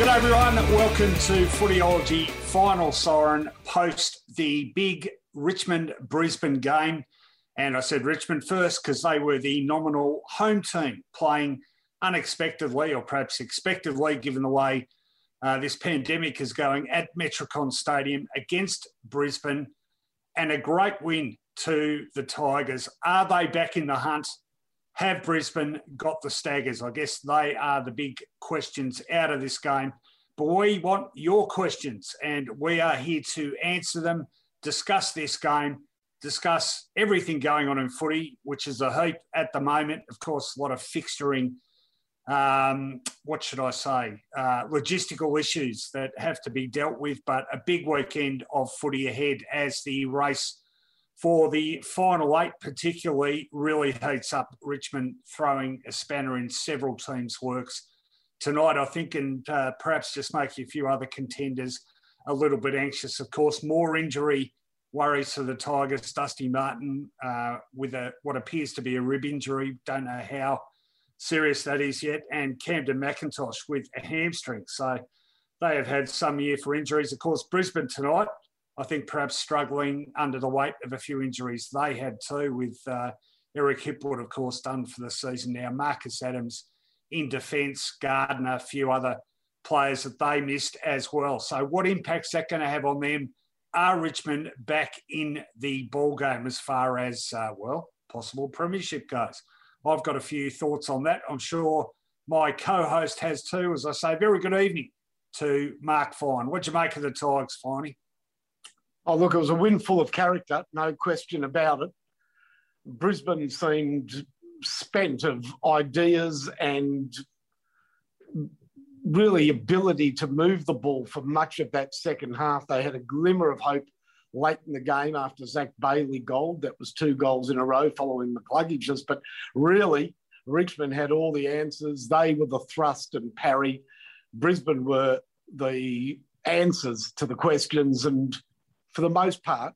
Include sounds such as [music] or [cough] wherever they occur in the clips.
Good day, everyone. Welcome to Footyology Final Siren post the big Richmond Brisbane game. And I said Richmond first because they were the nominal home team playing unexpectedly or perhaps expectedly, given the way uh, this pandemic is going at Metricon Stadium against Brisbane. And a great win to the Tigers. Are they back in the hunt? Have Brisbane got the staggers? I guess they are the big questions out of this game. But we want your questions, and we are here to answer them, discuss this game, discuss everything going on in footy, which is a heap at the moment. Of course, a lot of fixturing, um, what should I say, uh, logistical issues that have to be dealt with, but a big weekend of footy ahead as the race for the final eight, particularly, really heats up Richmond throwing a spanner in several teams' works tonight, I think, and uh, perhaps just making a few other contenders a little bit anxious. Of course, more injury worries for the Tigers. Dusty Martin uh, with a what appears to be a rib injury. Don't know how serious that is yet. And Kamdyn McIntosh with a hamstring. So they have had some year for injuries. Of course, Brisbane tonight I think perhaps struggling under the weight of a few injuries they had too, with uh, Eric Hipwood, of course, done for the season now. Marcus Adams in defence, Gardner, a few other players that they missed as well. So, what impact's that going to have on them? Are Richmond back in the ball game as far as uh, well possible premiership goes? I've got a few thoughts on that. I'm sure my co-host has too. As I say, very good evening to Mark Fine. What'd you make of the Tigers, Finey? Oh, look, it was a win full of character, no question about it. Brisbane seemed spent of ideas and really ability to move the ball for much of that second half. They had a glimmer of hope late in the game after Zach Bailey gold. That was two goals in a row following the McCluggage's. But really, Richmond had all the answers. They were the thrust and parry. Brisbane were the answers to the questions. And for the most part,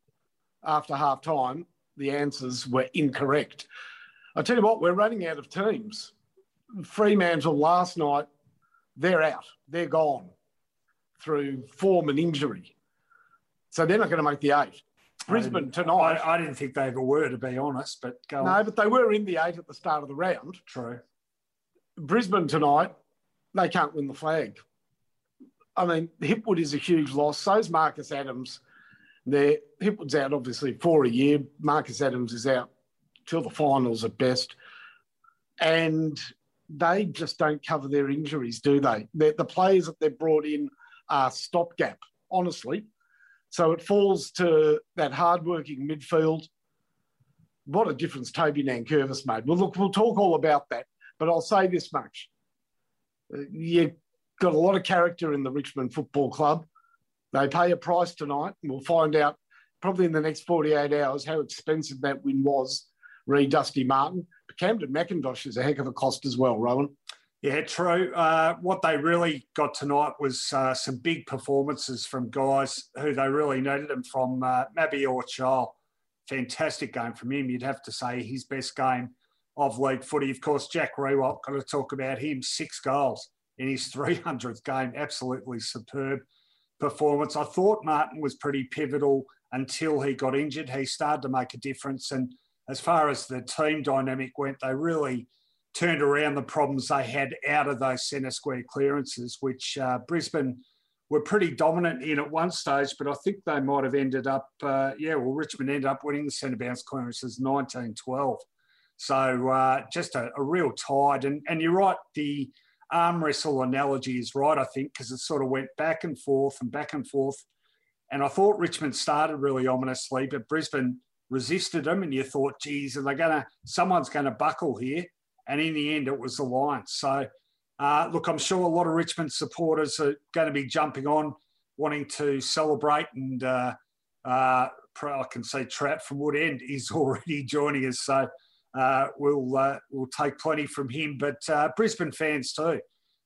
after half time, the answers were incorrect. I tell you what, we're running out of teams. Fremantle last night, they're out, they're gone through form and injury. So they're not going to make the eight. Brisbane tonight. I, I, didn't think they ever were, to be honest, but go No, on. but they were in the eight at the start of the round. True. Brisbane tonight, they can't win the flag. I mean, Hipwood is a huge loss. So's Marcus Adams. There, Hipwood's out obviously for a year. Marcus Adams is out till the finals at best, and they just don't cover their injuries, do they? They're, the players that they've brought in are stopgap, honestly. So it falls to that hardworking midfield. What a difference Toby Nankervis made. Well, look, we'll talk all about that, but I'll say this much: uh, You've got a lot of character in the Richmond Football Club. They pay a price tonight, and we'll find out probably in the next 48 hours how expensive that win was, re Dusty Martin. But Kamdyn McIntosh is a heck of a cost as well, Rohan. Yeah, true. Uh, what they really got tonight was uh, some big performances from guys who they really needed them from. Uh, Chol, fantastic game from him. You'd have to say his best game of league footy. Of course, Jack Riewoldt, got to talk about him. Six goals in his [laughs] 300th game. Absolutely superb performance. I thought Martin was pretty pivotal until he got injured. He started to make a difference. And as far as the team dynamic went, they really turned around the problems they had out of those centre square clearances, which uh, Brisbane were pretty dominant in at one stage, but I think they might have ended up, uh, yeah, well, Richmond ended up winning the centre bounce clearances 19 12. So uh, just a, a, real tide. And, and you're right, the arm wrestle analogy is right, I think, because it sort of went back and forth and back and forth. And I thought Richmond started really ominously, but Brisbane resisted them, and you thought, geez, are they going to, someone's going to buckle here. And in the end, it was the Lions. So, uh, look, I'm sure a lot of Richmond supporters are going to be jumping on, wanting to celebrate. And uh, uh, I can say Trout from Woodend is [laughs] already joining us. So, uh, we'll, uh, we'll take plenty from him. But uh, Brisbane fans too,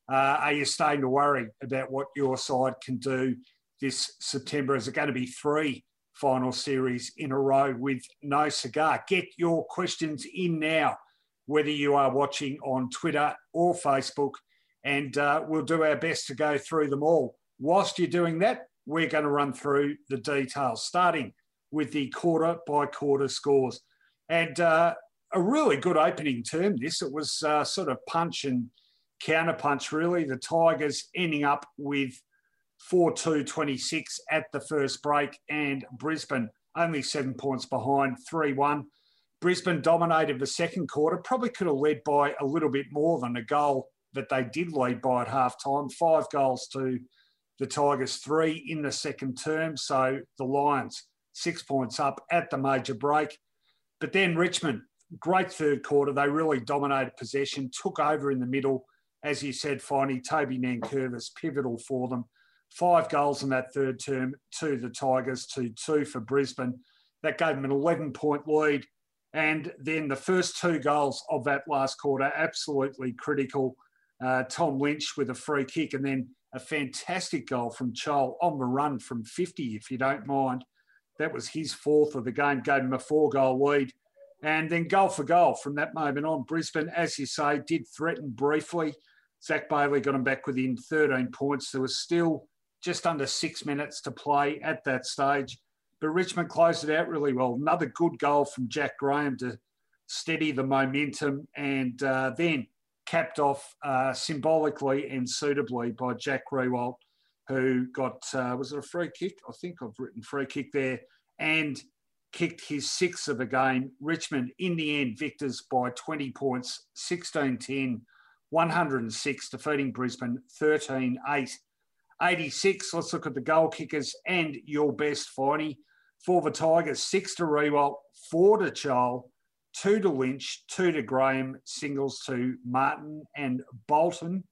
are you starting to worry about what your side can do this September? Is it going to be three final series in a row with no cigar? Get your questions in now whether you are watching on Twitter or Facebook, and uh, we'll do our best to go through them all. Whilst you're doing that, we're going to run through the details, starting with the quarter by quarter scores. And uh, a really good opening term, this. It was uh, sort of punch and counter punch, really. The Tigers ending up with 4 2 26 at the first break, and Brisbane only seven points behind, 3 1. Brisbane dominated the second quarter, probably could have led by a little bit more than a goal that they did lead by at half time. Five goals to the Tigers, three in the second term. So the Lions, six points up at the major break. But then Richmond, great third quarter. They really dominated possession, took over in the middle. As you said, finally, Toby Nankervis, pivotal for them. Five goals in that third term to the Tigers, to two for Brisbane. That gave them an 11 point lead and then the first two goals of that last quarter, absolutely critical. Uh, Tom Lynch with a free kick, and then a fantastic goal from Chol on the run from 50, if you don't mind. That was his fourth of the game, gave him a four goal lead. And then goal for goal from that moment on. Brisbane, as you say, did threaten briefly. Zach Bailey got him back within 13 points. There was still just under six minutes to play at that stage. But Richmond closed it out really well. Another good goal from Jack Graham to steady the momentum and uh, then capped off uh, symbolically and suitably by Jack Riewoldt, who got, uh, was it a free kick? I think I've written free kick there, and kicked his sixth of the game. Richmond, in the end, victors by 20 points, 16 10, 106, defeating Brisbane 13 8. 86. Let's look at the goal kickers and your best, Finey for the Tigers, six to Riewoldt, four to Chol, two to Lynch, two to Graham, singles to Martin and Bolton.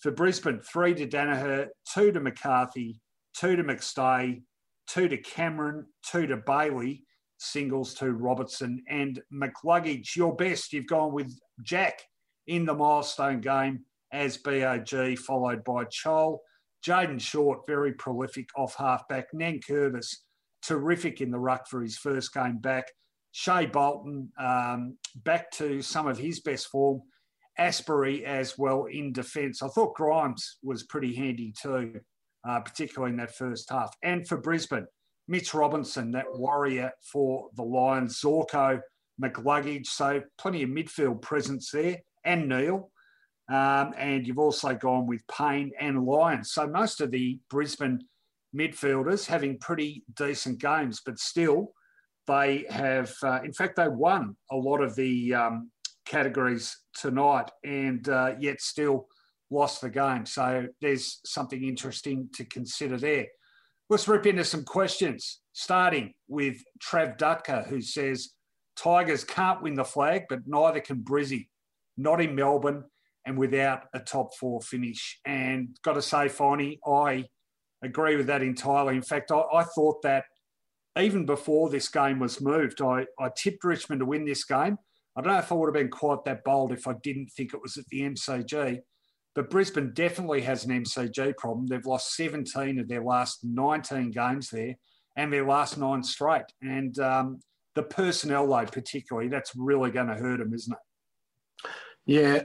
For Brisbane, three to Daniher, two to McCarthy, two to McStay, two to Cameron, two to Bailey, singles to Robertson and McCluggage. Your best, you've gone with Jack in the milestone game as BOG, followed by Chol. Jayden Short, very prolific off halfback. Nankervis, terrific in the ruck for his first game back. Shai Bolton um, back to some of his best form. Asbury as well in defence. I thought Grimes was pretty handy too, uh, particularly in that first half. And for Brisbane, Mitch Robinson, that warrior for the Lions, Zorko, McCluggage. So plenty of midfield presence there, and Neale. Um, and you've also gone with Payne and Lyons. So most of the Brisbane midfielders having pretty decent games, but still they have, uh, in fact, they won a lot of the um, categories tonight and uh, yet still lost the game. So there's something interesting to consider there. Let's rip into some questions, starting with Trav Dutka, who says Tigers can't win the flag, but neither can Brizzy. Not in Melbourne and without a top four finish. And got to say, Finey, I agree with that entirely. In fact, I, I thought that even before this game was moved, I, I tipped Richmond to win this game. I don't know if I would have been quite that bold if I didn't think it was at the MCG. But Brisbane definitely has an MCG problem. They've lost 17 of their last 19 games there and their last nine straight. And um, the personnel, though, particularly, that's really going to hurt them, isn't it? Yeah,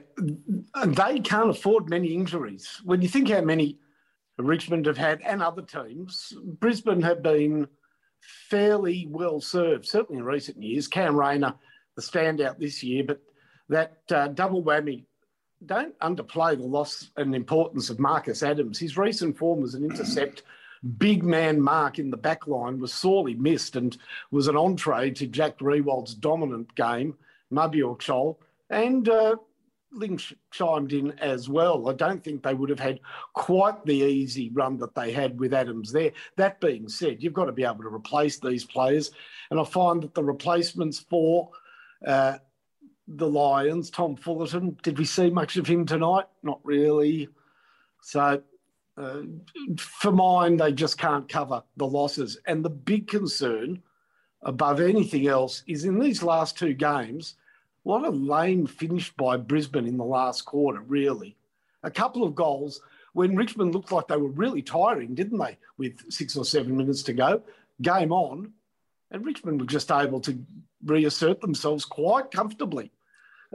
they can't afford many injuries. When you think how many Richmond have had, and other teams. Brisbane have been fairly well served, certainly in recent years. Cam Rayner, the standout this year, but that uh, double whammy. Don't underplay the loss and importance of Marcus Adams. His recent form as an intercept, [clears throat] big man mark in the back line was sorely missed and was an entree to Jack Riewoldt's dominant game, Mabior Chol, and uh, Lynch chimed in as well. I don't think they would have had quite the easy run that they had with Adams there. That being said, you've got to be able to replace these players. And I find that the replacements for uh, the Lions, Tom Fullerton. Did we see much of him tonight? Not really. So, uh, for mine, they just can't cover the losses. And the big concern, above anything else, is in these last two games, what a lame finish by Brisbane in the last quarter, really. A couple of goals when Richmond looked like they were really tiring, didn't they, with six or seven minutes to go? Game on. And Richmond were just able to reassert themselves quite comfortably.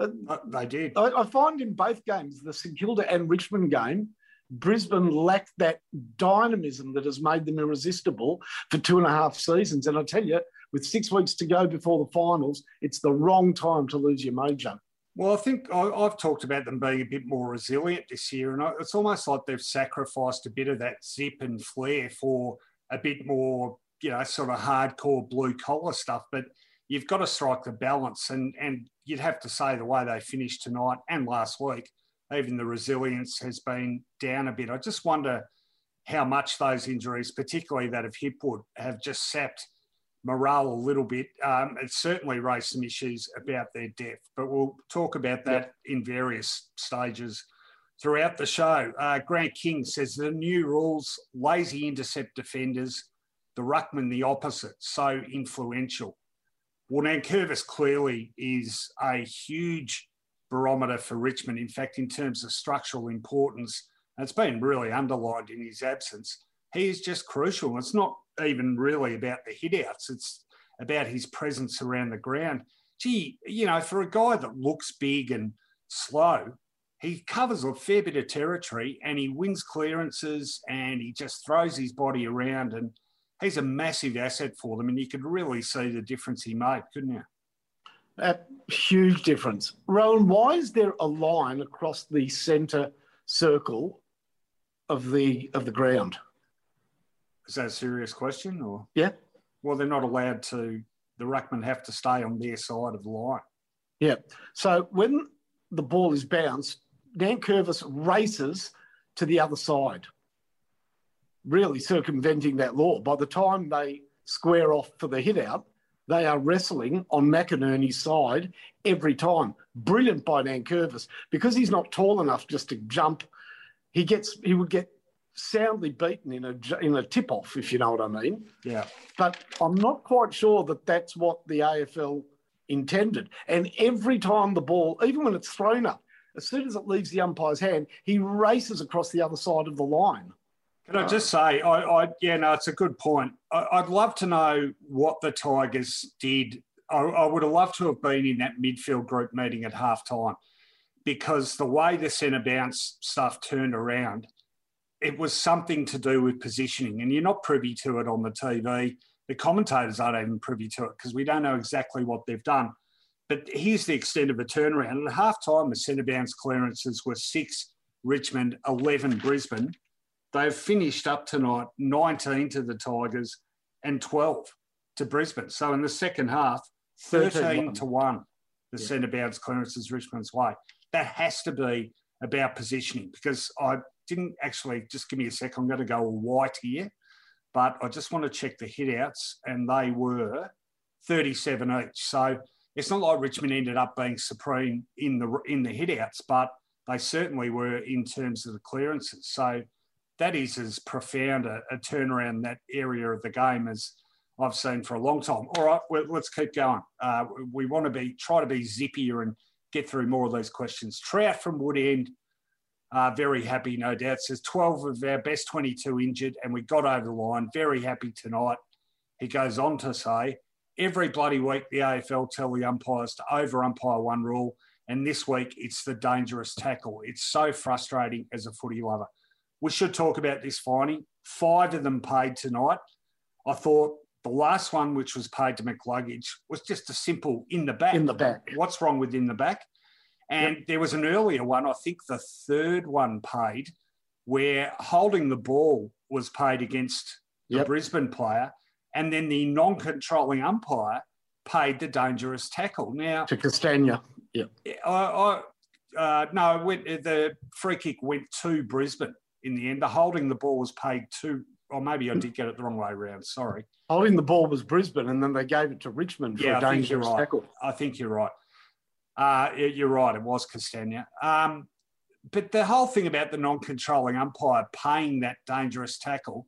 Uh, they did. I, I find in both games, the St Kilda and Richmond game, Brisbane lacked that dynamism that has made them irresistible for two and a half seasons. And I tell you, with six weeks to go before the finals, it's the wrong time to lose your mojo. Well, I think I, have talked about them being a bit more resilient this year, and it's almost like they've sacrificed a bit of that zip and flair for a bit more, you know, sort of hardcore blue collar stuff. But you've got to strike the balance, and and you'd have to say the way they finished tonight and last week, even the resilience has been down a bit. I just wonder how much those injuries, particularly that of Hipwood, have just sapped morale a little bit. Um, it's certainly raised some issues about their depth, but we'll talk about that in various stages throughout the show. Uh, Grant King says the new rules, lazy intercept defenders, the ruckman the opposite, so influential. Well, Nankervis clearly is a huge barometer for Richmond. In fact, in terms of structural importance, it's been really underlined in his absence. He is just crucial. It's not even really about the hitouts, it's about his presence around the ground. Gee, you know, for a guy that looks big and slow, he covers a fair bit of territory and he wins clearances and he just throws his body around and he's a massive asset for them. And you could really see the difference he made, couldn't you? A huge difference. Rowan, why is there a line across the centre circle of the of the ground? Is that a serious question or? Yeah. Well, they're not allowed to. The ruckman have to stay on their side of the line. Yeah. So when the ball is bounced, Nankervis races to the other side, really circumventing that law. By the time they square off for the hit out, they are wrestling on McInerney's side every time. Brilliant by Nankervis because he's not tall enough just to jump. He gets he would get soundly beaten in a in a tip off, if you know what I mean. Yeah. But I'm not quite sure that that's what the AFL intended. And every time the ball, even when it's thrown up, as soon as it leaves the umpire's hand, he races across the other side of the line. Can I just say, I, I yeah, no, it's a good point. I, would love to know what the Tigers did. I, I would have loved to have been in that midfield group meeting at half time because the way the centre bounce stuff turned around, it was something to do with positioning, and you're not privy to it on the TV. The commentators aren't even privy to it because we don't know exactly what they've done. But here's the extent of the turnaround. At half time, the centre bounce clearances were six Richmond, 11 Brisbane. They've finished up tonight 19 to the Tigers and 12 to Brisbane. So in the second half, 13 to 1, the yeah. centre bounce clearances Richmond's way. That has to be about positioning because I didn't actually just give me a sec. I'm going to go white here, but I just want to check the hitouts, and they were 37 each. So it's not like Richmond ended up being supreme in the in the hitouts, but they certainly were in terms of the clearances. So that is as profound a, a turnaround that area of the game as I've seen for a long time. All right, well, let's keep going. Uh, we want to be try to be zippier and get through more of those questions. Trout from Woodend uh, very happy, no doubt. Says 12 of our best 22 injured, and we got over the line. Very happy tonight. He goes on to say, every bloody week the AFL tell the umpires to over umpire one rule, and this week it's the dangerous tackle. It's so frustrating as a footy lover. We should talk about this finding. Five of them paid tonight. I thought the last one, which was paid to McCluggage, was just a simple in the back. In the back. What's wrong with in the back? And yep. there was an earlier one, I think the third one paid, where holding the ball was paid against the yep. Brisbane player, and then the non-controlling umpire paid the dangerous tackle. Now to Castagna, yeah. I, I uh, no, went, the free kick went to Brisbane in the end. The holding the ball was paid to, or maybe I did get it the wrong way around. Sorry. Holding the ball was Brisbane, and then they gave it to Richmond for yeah, a dangerous right. tackle. I think you're right. Uh, you're right, it was Castagna. Um, but the whole thing about the non-controlling umpire paying that dangerous tackle,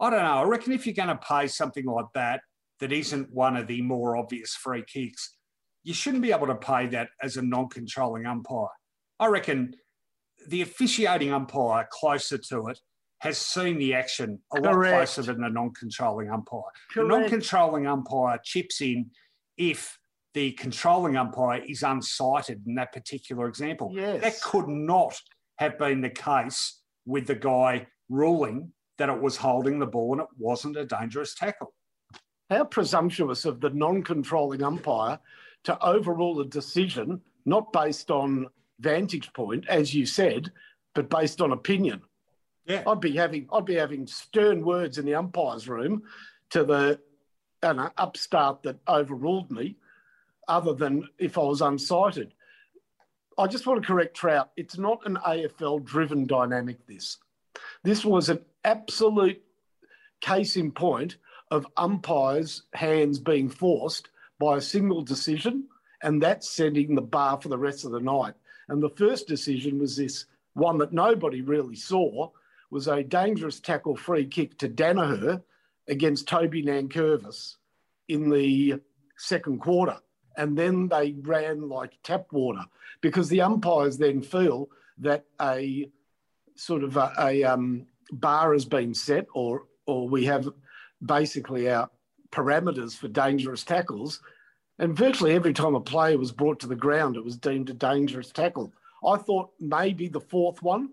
I don't know. I reckon if you're going to pay something like that, that isn't one of the more obvious free kicks, you shouldn't be able to pay that as a non-controlling umpire. I reckon the officiating umpire closer to it has seen the action a Correct. lot closer than the non-controlling umpire. Correct. The non-controlling umpire chips in if the controlling umpire is unsighted in that particular example. Yes. That could not have been the case with the guy ruling that it was holding the ball and it wasn't a dangerous tackle. How presumptuous of the non controlling umpire to overrule a decision not based on vantage point, as you said, but based on opinion. Yeah. I'd be having I'd be having stern words in the umpire's room to the know, upstart that overruled me other than if I was unsighted. I just want to correct Trout. It's not an AFL driven dynamic, this. This was an absolute case in point of umpires' hands being forced by a single decision, and that's setting the bar for the rest of the night. And the first decision was this one that nobody really saw was a dangerous tackle free kick to Daniher against Toby Nankervis in the second quarter. And then they ran like tap water because the umpires then feel that a sort of a, a um, bar has been set or or we have basically our parameters for dangerous tackles and virtually every time a player was brought to the ground it was deemed a dangerous tackle i thought maybe the fourth one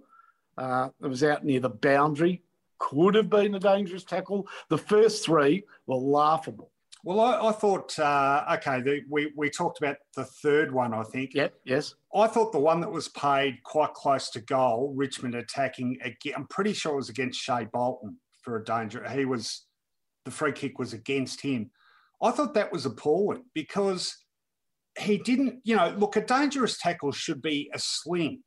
uh, it was out near the boundary could have been a dangerous tackle the first three were laughable well, I, I thought, uh, okay, the, we, we talked about the third one, I think. Yeah, yes. I thought the one that was paid quite close to goal, Richmond attacking again, I'm pretty sure it was against Shai Bolton for a danger. He was, the free kick was against him. I thought that was appalling because he didn't, you know, look, a dangerous tackle should be a sling.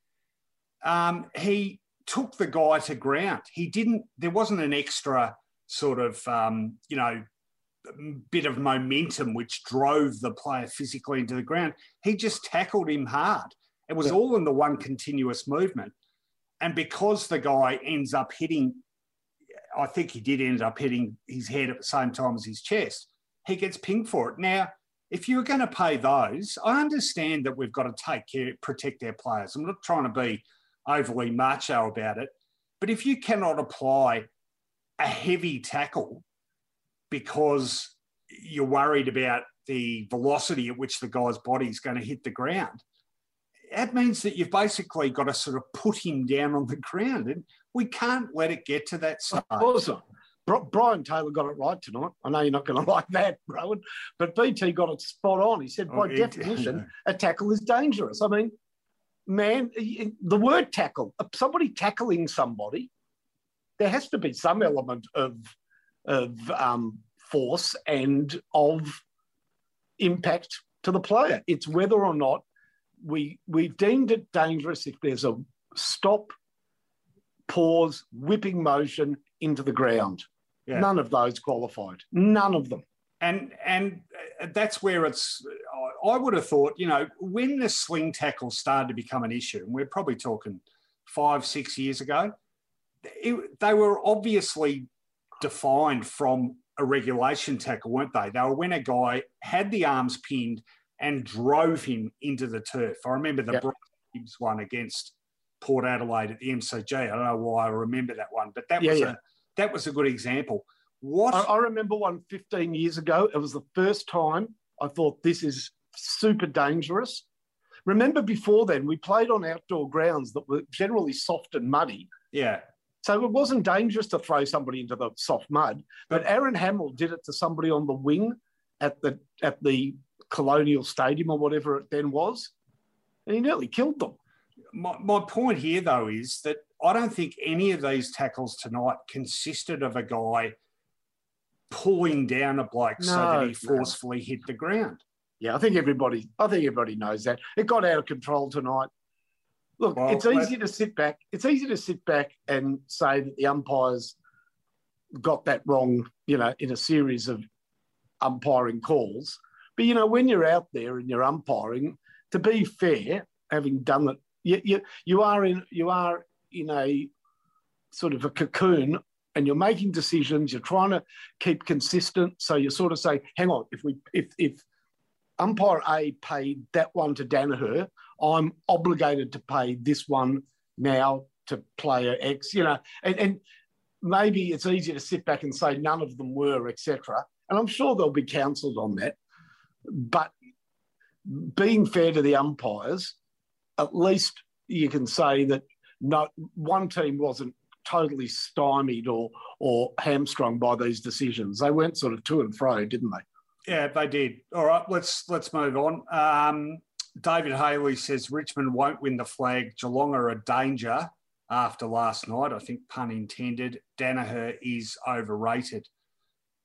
Um, he took the guy to ground. He didn't, there wasn't an extra sort of, um, you know, bit of momentum which drove the player physically into the ground. He just tackled him hard. It was yeah. all in the one continuous movement. And because the guy ends up hitting, I think he did end up hitting his head at the same time as his chest, he gets pinged for it. Now, if you were going to pay those, I understand that we've got to take care, protect our players. I'm not trying to be overly macho about it. But if you cannot apply a heavy tackle because you're worried about the velocity at which the guy's body is going to hit the ground. That means that you've basically got to sort of put him down on the ground, and we can't let it get to that stage. Awesome. Brian Taylor got it right tonight. I know you're not going [laughs] to like that, Rohan, but BT got it spot on. He said, by oh, definition, a tackle is dangerous. I mean, man, the word tackle, somebody tackling somebody, there has to be some element of of um, force and of impact to the player. It's whether or not we we've deemed it dangerous if there's a stop, pause, whipping motion into the ground. Yeah. None of those qualified. None of them. And and uh, that's where it's. I would have thought, you know, when the sling tackle started to become an issue, and we're probably talking five, six years ago, it, they were obviously defined from a regulation tackle, weren't they? They were when a guy had the arms pinned and drove him into the turf. I remember the yep. Brian Gibbs one against Port Adelaide at the MCG. I don't know why I remember that one, but that yeah, was yeah. a that was a good example. What I, I remember one 15 years ago. It was the first time I thought this is super dangerous. Remember before then, we played on outdoor grounds that were generally soft and muddy. Yeah. So it wasn't dangerous to throw somebody into the soft mud, but Aaron Hamill did it to somebody on the wing at the at the Colonial Stadium or whatever it then was, and he nearly killed them. My, my point here, though, is that I don't think any of these tackles tonight consisted of a guy pulling down a bloke no, so that he forcefully no. hit the ground. Yeah, I think everybody, I think everybody knows that it got out of control tonight. Look, well, it's easy to sit back. It's easy to sit back and say that the umpires got that wrong, you know, in a series of umpiring calls. But you know, when you're out there and you're umpiring, to be fair, having done it, you, you, you are in you are in a sort of a cocoon and you're making decisions, you're trying to keep consistent. So you sort of say, hang on, if we if if umpire A paid that one to Daniher I'm obligated to pay this one now to player X, you know, and, and maybe it's easy to sit back and say none of them were, etc. And I'm sure they'll be counselled on that. But being fair to the umpires, at least you can say that no one team wasn't totally stymied or or hamstrung by these decisions. They went sort of to and fro, didn't they? Yeah, they did. All right, let's let's move on. Um, David Haley says Richmond won't win the flag. Geelong are a danger after last night. I think pun intended. Daniher is overrated.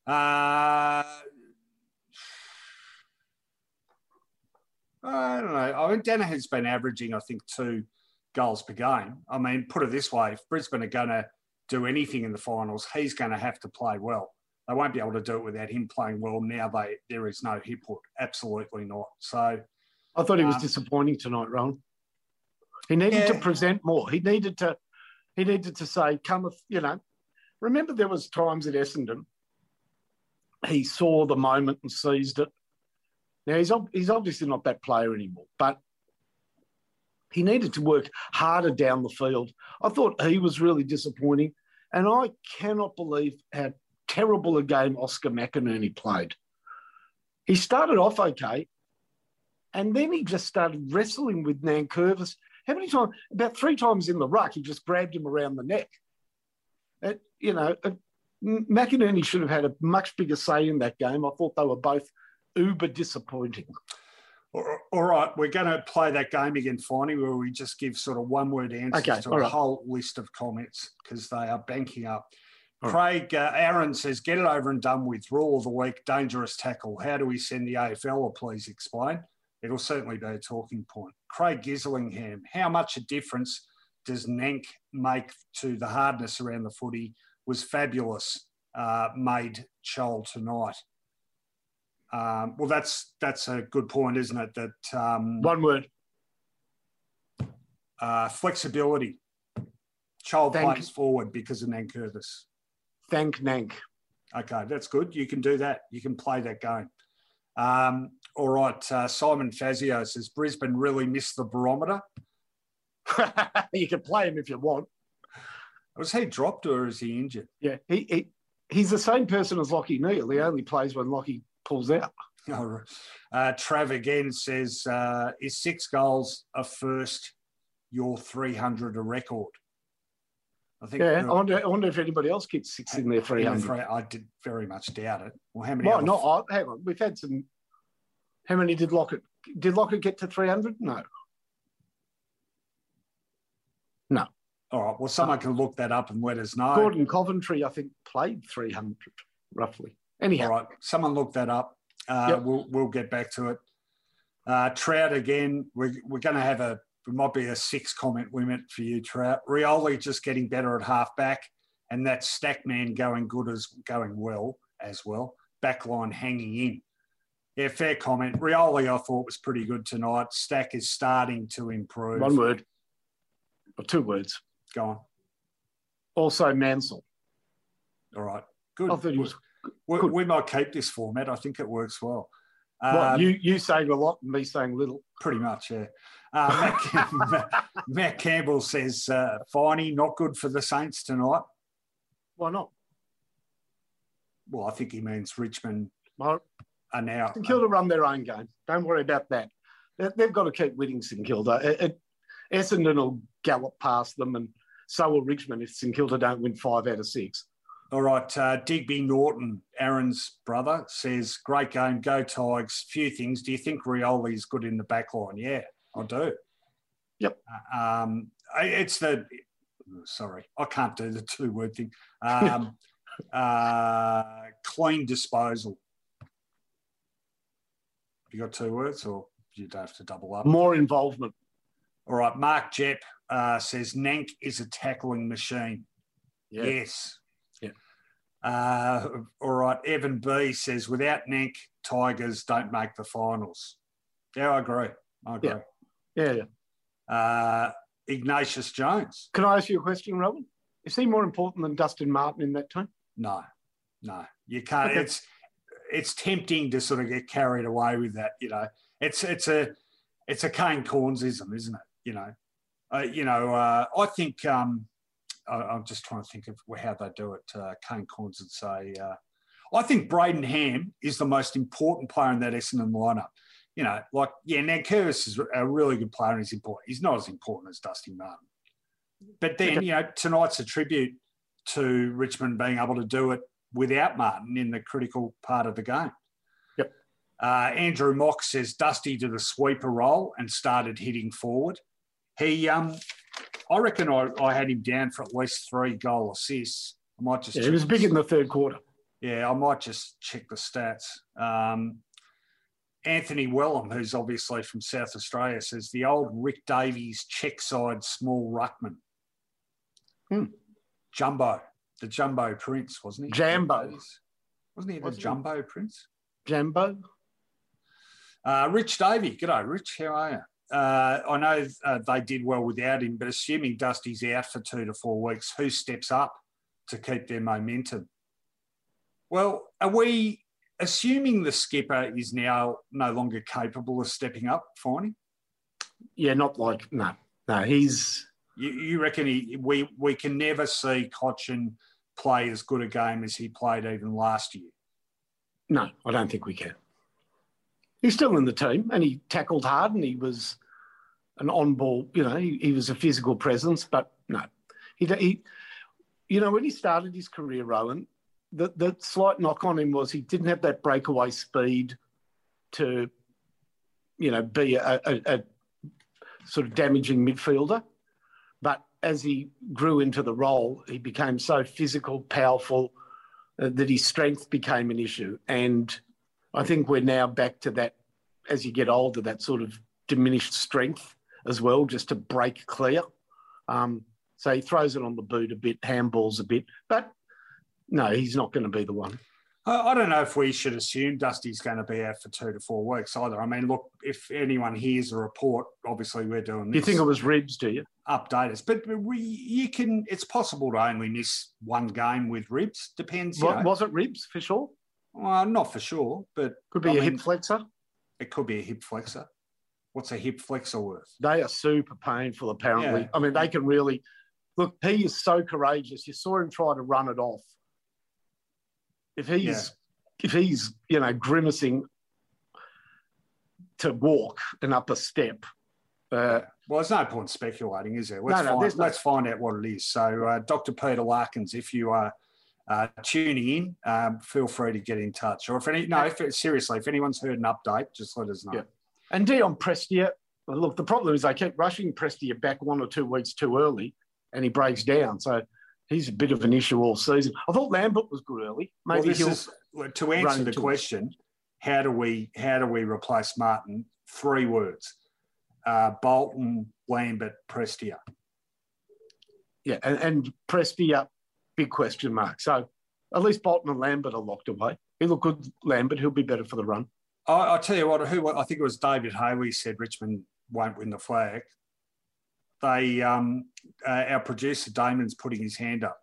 Uh, I don't know. I mean, Daniher's been averaging, I think, two goals per game. I mean, put it this way: if Brisbane are going to do anything in the finals, he's going to have to play well. They won't be able to do it without him playing well. Now they there is no Hipwood. Absolutely not. So I thought he was um, disappointing tonight, Ron. He needed yeah. to present more. He needed to he needed to say, come with, you know. Remember there was times at Essendon he saw the moment and seized it. Now he's he's obviously not that player anymore, but he needed to work harder down the field. I thought he was really disappointing, and I cannot believe how terrible a game Oscar McInerney played. He started off okay, and then he just started wrestling with Nankervis. How many times? About three times in the ruck, he just grabbed him around the neck. It, you know, McInerney should have had a much bigger say in that game. I thought they were both uber disappointing. All right, we're going to play that game again, finally, where we just give sort of one word answers okay, to a right. whole list of comments because they are banking up. All Craig uh, Aaron says, get it over and done with. Rule of the week, dangerous tackle. How do we send the AFL? Or please explain. It'll certainly be a talking point. Craig Gislingham, how much a difference does Nank make to the hardness around the footy? Was fabulous, uh, made Chol tonight. Um, well, that's that's a good point, isn't it? That um, one word. Uh, flexibility. Child Thank, plays forward because of Nankervis. Thank Nank. Okay, that's good. You can do that. You can play that game. Um, all right, uh, Simon Fazio says Brisbane really missed the barometer. [laughs] you can play him if you want. Was he dropped or is he injured? Yeah, he, he he's the same person as Lachie Neale. He only plays when Lachie pulls out. [laughs] Uh, Trav again says, uh, is six goals a first your 300 a record? I think. Yeah, I wonder, I wonder if anybody else gets six in their 300. I did very much doubt it. Well, how many? Well, not, oh, hang on. We've had some. How many did Lockett? Did Lockett get to 300? No. No. All right. Well, someone can look that up and let us know. Gordon Coventry, I think, played 300 roughly. Anyhow. All right. Someone look that up. Uh, yep. we'll, we'll get back to it. Uh, Trout again, we're, we're going to have a, it might be a six comment limit for you, Trout. Rioli just getting better at halfback, and that stack man going good as going well as well. Backline hanging in. Yeah, fair comment. Rioli, I thought was pretty good tonight. Stack is starting to improve. One word, or two words. Go on. Also, Mansell. All right, good. I thought he was we, we, might keep this format. I think it works well. Um, you you saying a lot and me saying little. Pretty much, yeah. Uh, Matt, [laughs] Matt, Campbell says, uh, Finey, not good for the Saints tonight. Why not? Well, I think he means Richmond well, are now. St Kilda run their own game. Don't worry about that. They've got to keep winning St Kilda. It, it, Essendon will gallop past them, and so will Richmond if St Kilda don't win five out of six. All right, uh, Digby Norton, Aaron's brother, says, "Great game, go Tigers." Few things. Do you think Rioli is good in the back line? Yeah, I do. Yep. Uh, um, it's the sorry, I can't do the two word thing. Um, [laughs] uh, clean disposal. You got two words, or you don't have to double up? More involvement. All right, Mark Jepp uh, says Nank is a tackling machine. Yeah. Yes, uh, all right, Evan B says, without Nank, Tigers don't make the finals. Yeah, I agree. I agree. Yeah. Yeah, yeah. Uh, Ignatius Jones. Can I ask you a question, Robin? Is he more important than Dustin Martin in that team? No, no, you can't. Okay. It's it's tempting to sort of get carried away with that. You know, it's it's a it's a Kane Cornesism, isn't it? You know, uh, you know. Uh, I think um, I, I'm just trying to think of how they do it. Uh, Kane Cornes would say, uh, I think Brayden Ham is the most important player in that Essendon lineup. You know, like yeah, Nankervis is a really good player and he's important. He's not as important as Dusty Martin. But then, you know, tonight's a tribute to Richmond being able to do it without Martin in the critical part of the game. Yep. Uh, Andrew Mock says Dusty did a sweeper role and started hitting forward. He, um, I reckon I, I had him down for at least three goal assists. I might just Yeah, he was big in the third quarter. yeah, I might just check the stats. Um, Anthony Wellham, who's obviously from South Australia, says the old Rick Davies check side small ruckman. Hmm. Jumbo, the Jumbo Prince, wasn't he? Jambo. Wasn't he the Wasn't he? Jumbo Prince? Jambo. Uh, Rich Davey, g'day, Rich. How are you? Uh, I know uh, they did well without him, but assuming Dusty's out for two to four weeks, who steps up to keep their momentum? Well, are we assuming the skipper is now no longer capable of stepping up, Finey? Yeah, not like no, no. He's You, you reckon he, we we can never see Cotchin play as good a game as he played even last year? no. I don't think we can. He's still in the team, and he tackled hard, and he was an on-ball. You know, he, he was a physical presence, but no, he, he. You know, when he started his career, Rohan, the the slight knock on him was he didn't have that breakaway speed to, you know, be a, a, a sort of damaging midfielder. But as he grew into the role, he became so physical, powerful, uh, that his strength became an issue. And I think we're now back to that as you get older, that sort of diminished strength as well, just to break clear. Um, so he throws it on the boot a bit, handballs a bit, but no, he's not going to be the one. I don't know if we should assume Dusty's going to be out for two to four weeks either. I mean, look, if anyone hears a report, obviously we're doing Do you think it was ribs, do you? update us? But we, you can. It's possible to only miss one game with ribs. Depends. Know. was it ribs for sure? Well, not for sure, but Could be I a mean- hip flexor. it could be a hip flexor. What's a hip flexor worth? They are super painful, apparently. Yeah. I mean, they can really look. He is so courageous. You saw him try to run it off. If he's Yeah. if he's you know grimacing to walk and up a step, uh, Well, there's no point speculating, is there? Let's, no, find, no- let's find out what it is. So, uh, Dr. Peter Larkins, if you are uh, tuning in, um, feel free to get in touch. Or if any, no, if seriously, if anyone's heard an update, just let us know. Yeah. and Dion Prestia. well, Look, the problem is they keep rushing Prestia back one or two weeks too early, and he breaks down. So he's a bit of an issue all season. I thought Lambert was good early. Well, this he'll. is to answer run the to it. question. How do we how do we replace Martin? Three words: uh, Bolton, Lambert, Prestia. Yeah, and, and Prestia, big question mark. So at least Bolton and Lambert are locked away. He looked good, Lambert. He'll be better for the run. I, I'll tell you what. Who I think it was David Haley said Richmond won't win the flag. They, um, uh, our producer Damon's putting his hand up.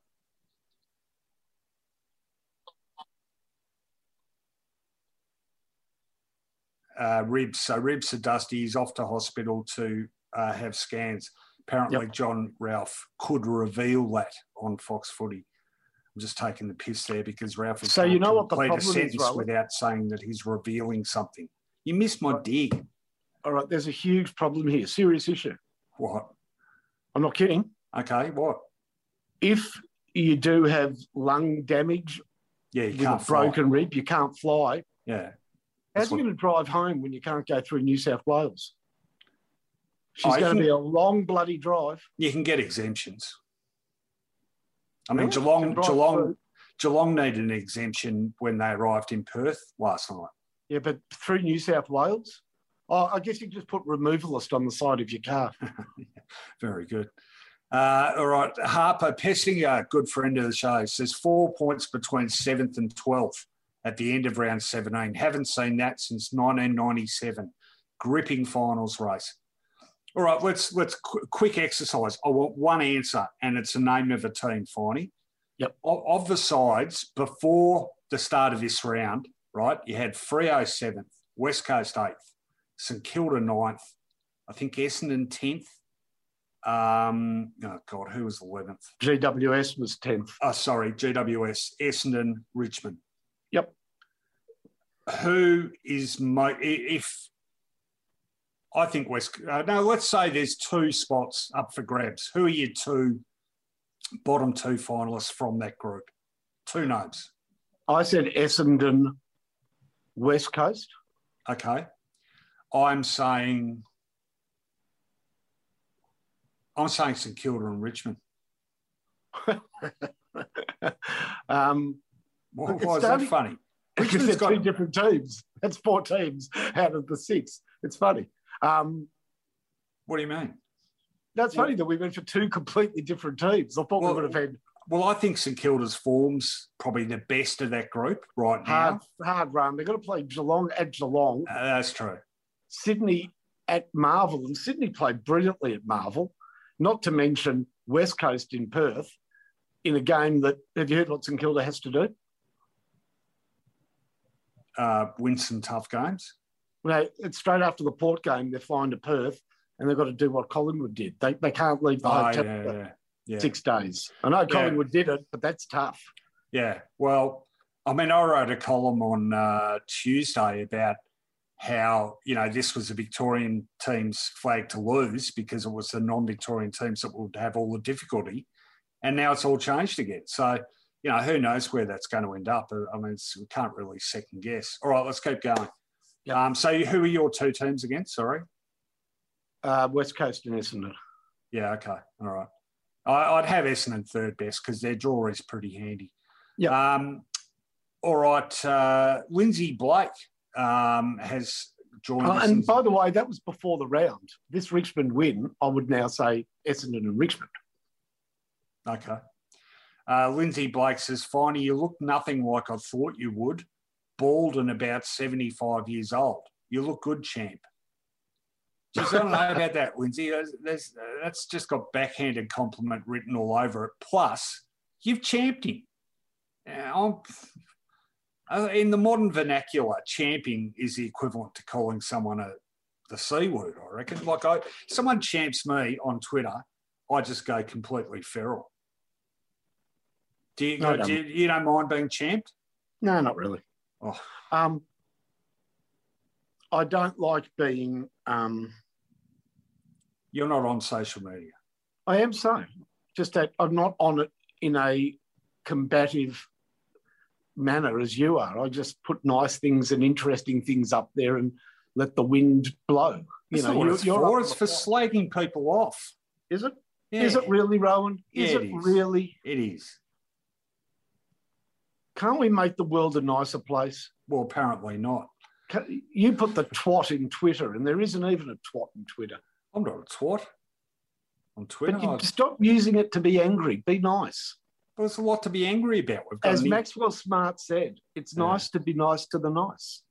Uh, ribs. So ribs are dusty. He's off to hospital to uh, have scans. Apparently, Yep. John Ralph could reveal that on Fox Footy. I'm just taking the piss there because Ralph is So you know what the complete a problem is, sentence without saying that he's revealing something. You missed my Right. dig. All right, there's a huge problem here, serious issue. What? I'm not kidding. Okay, what? If you do have lung damage Yeah, you with can't a broken fly. rib, you can't fly. Yeah. How's what- going to drive home when you can't go through New South Wales? She's Oh, going to be a long bloody drive. You can get exemptions. I mean, Yeah, Geelong, Geelong, through. Geelong needed an exemption when they arrived in Perth last night. Yeah, but through New South Wales. Oh, I guess you just put removalist on the side of your car. [laughs] Very good. Uh, all right, Harper Pessinger, good friend of the show, says four points between seventh and twelfth at the end of round 17. Haven't seen that since 1997. gripping finals race. All right, let's let's qu- quick exercise. I want one answer, and it's the name of a team, Finey. Yep. Of, of the sides before the start of this round, right? You had Freo seventh, West Coast eighth, St Kilda ninth, I think Essendon tenth. Um, oh God, who was eleventh? GWS was 10th. Oh, sorry, GWS, Essendon, Richmond. Yep. Who is mo- i- if I think West? Uh, no, let's say there's two spots up for grabs. Who are your two bottom two finalists from that group? Two names. I said Essendon, West Coast. Okay. I'm saying. I'm saying St Kilda and Richmond. [laughs] um, Why, why is that funny? because they're got two different teams. That's four teams out of the six. It's funny. Um, What do you mean? that's funny that we went for two completely different teams. I thought Well, we would have had Well, I think St Kilda's form's probably the best of that group right hard, now. hard run. They've got to play Geelong at Geelong, Uh, that's true. Sydney at Marvel, and Sydney played brilliantly at Marvel. Not to mention West Coast in Perth, in a game that have you heard what St Kilda has to do? Uh, win some tough games. Well, it's straight after the Port game. They're flying to Perth, and they've got to do what Collingwood did. They they can't leave the Oh, hotel yeah, yeah, yeah. six days. I know Collingwood did it, but that's tough. Yeah. Well, I mean, I wrote a column on uh, Tuesday about how, you know, this was a Victorian team's flag to lose because it was the non Victorian teams that would have all the difficulty. And now it's all changed again. So, you know, who knows where that's going to end up? I mean, we can't really second guess. All right, let's keep going. Yep. Um, so, who are your two teams against? Sorry. Uh, West Coast and Essendon. Yeah, okay. All right. I, I'd have Essendon third best because their draw is pretty handy. Yeah. Um, all right. Uh, Lindsay Blake um, has joined us. and by the way, that was before the round. This Richmond win, I would now say Essendon and Richmond. okay. Uh, Lindsay Blake says, Finey, you look nothing like I thought you would. Bald and about 75 years old. You look good, champ. Just I don't know about that, Lindsay. Uh, that's just got backhanded compliment written all over it. Plus, you've champed him. I'm, uh, in the modern vernacular, champing is the equivalent to calling someone a the c word. I reckon. Like I, someone champs me on Twitter, I just go completely feral. Do you, No, do you, you don't mind being champed? No, not really. Oh. Um, I don't like being. Um, You're not on social media. I am so. Just that I'm not on it in a combative manner as you are. I just put nice things and interesting things up there and let the wind blow. You That's know, not what you- it's you're for. It's for slagging people off. Is it? Yeah, Is it really, Rohan? Is Yeah, it, it is. really? It is. Can't we make the world a nicer place? Well, apparently not. Can- You put the twat in Twitter, and there isn't even a twat in Twitter. I'm not a twat on Twitter. But you stop using it to be angry. Be nice. There's a lot to be angry about. We've got As Maxwell Smart said, it's Yeah. nice to be nice to the nice.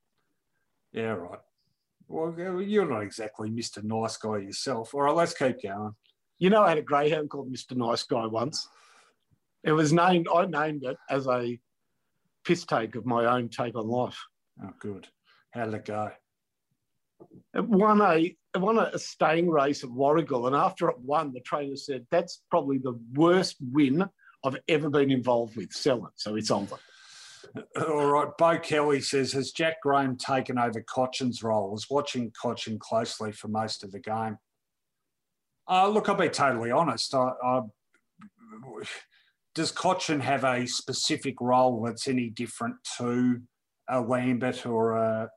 Yeah, right. Well, you're not exactly Mr. Nice Guy yourself. All right, let's keep going. You know, I had a greyhound called Mr. Nice Guy once. It was named, I named it as a piss take of my own take on life. Oh, good. How did it go? It won a it won a staying race at Warragul, and after it won, the trainer said, "That's probably the worst win I've ever been involved with. Sell it." So it's over. All right. Bo Kelly says, Has Jack Graham taken over Cotchin's role? I was watching Cotchin closely for most of the game. Uh, look, I'll be totally honest. I, I, does Cotchin have a specific role that's any different to a Lambert or a,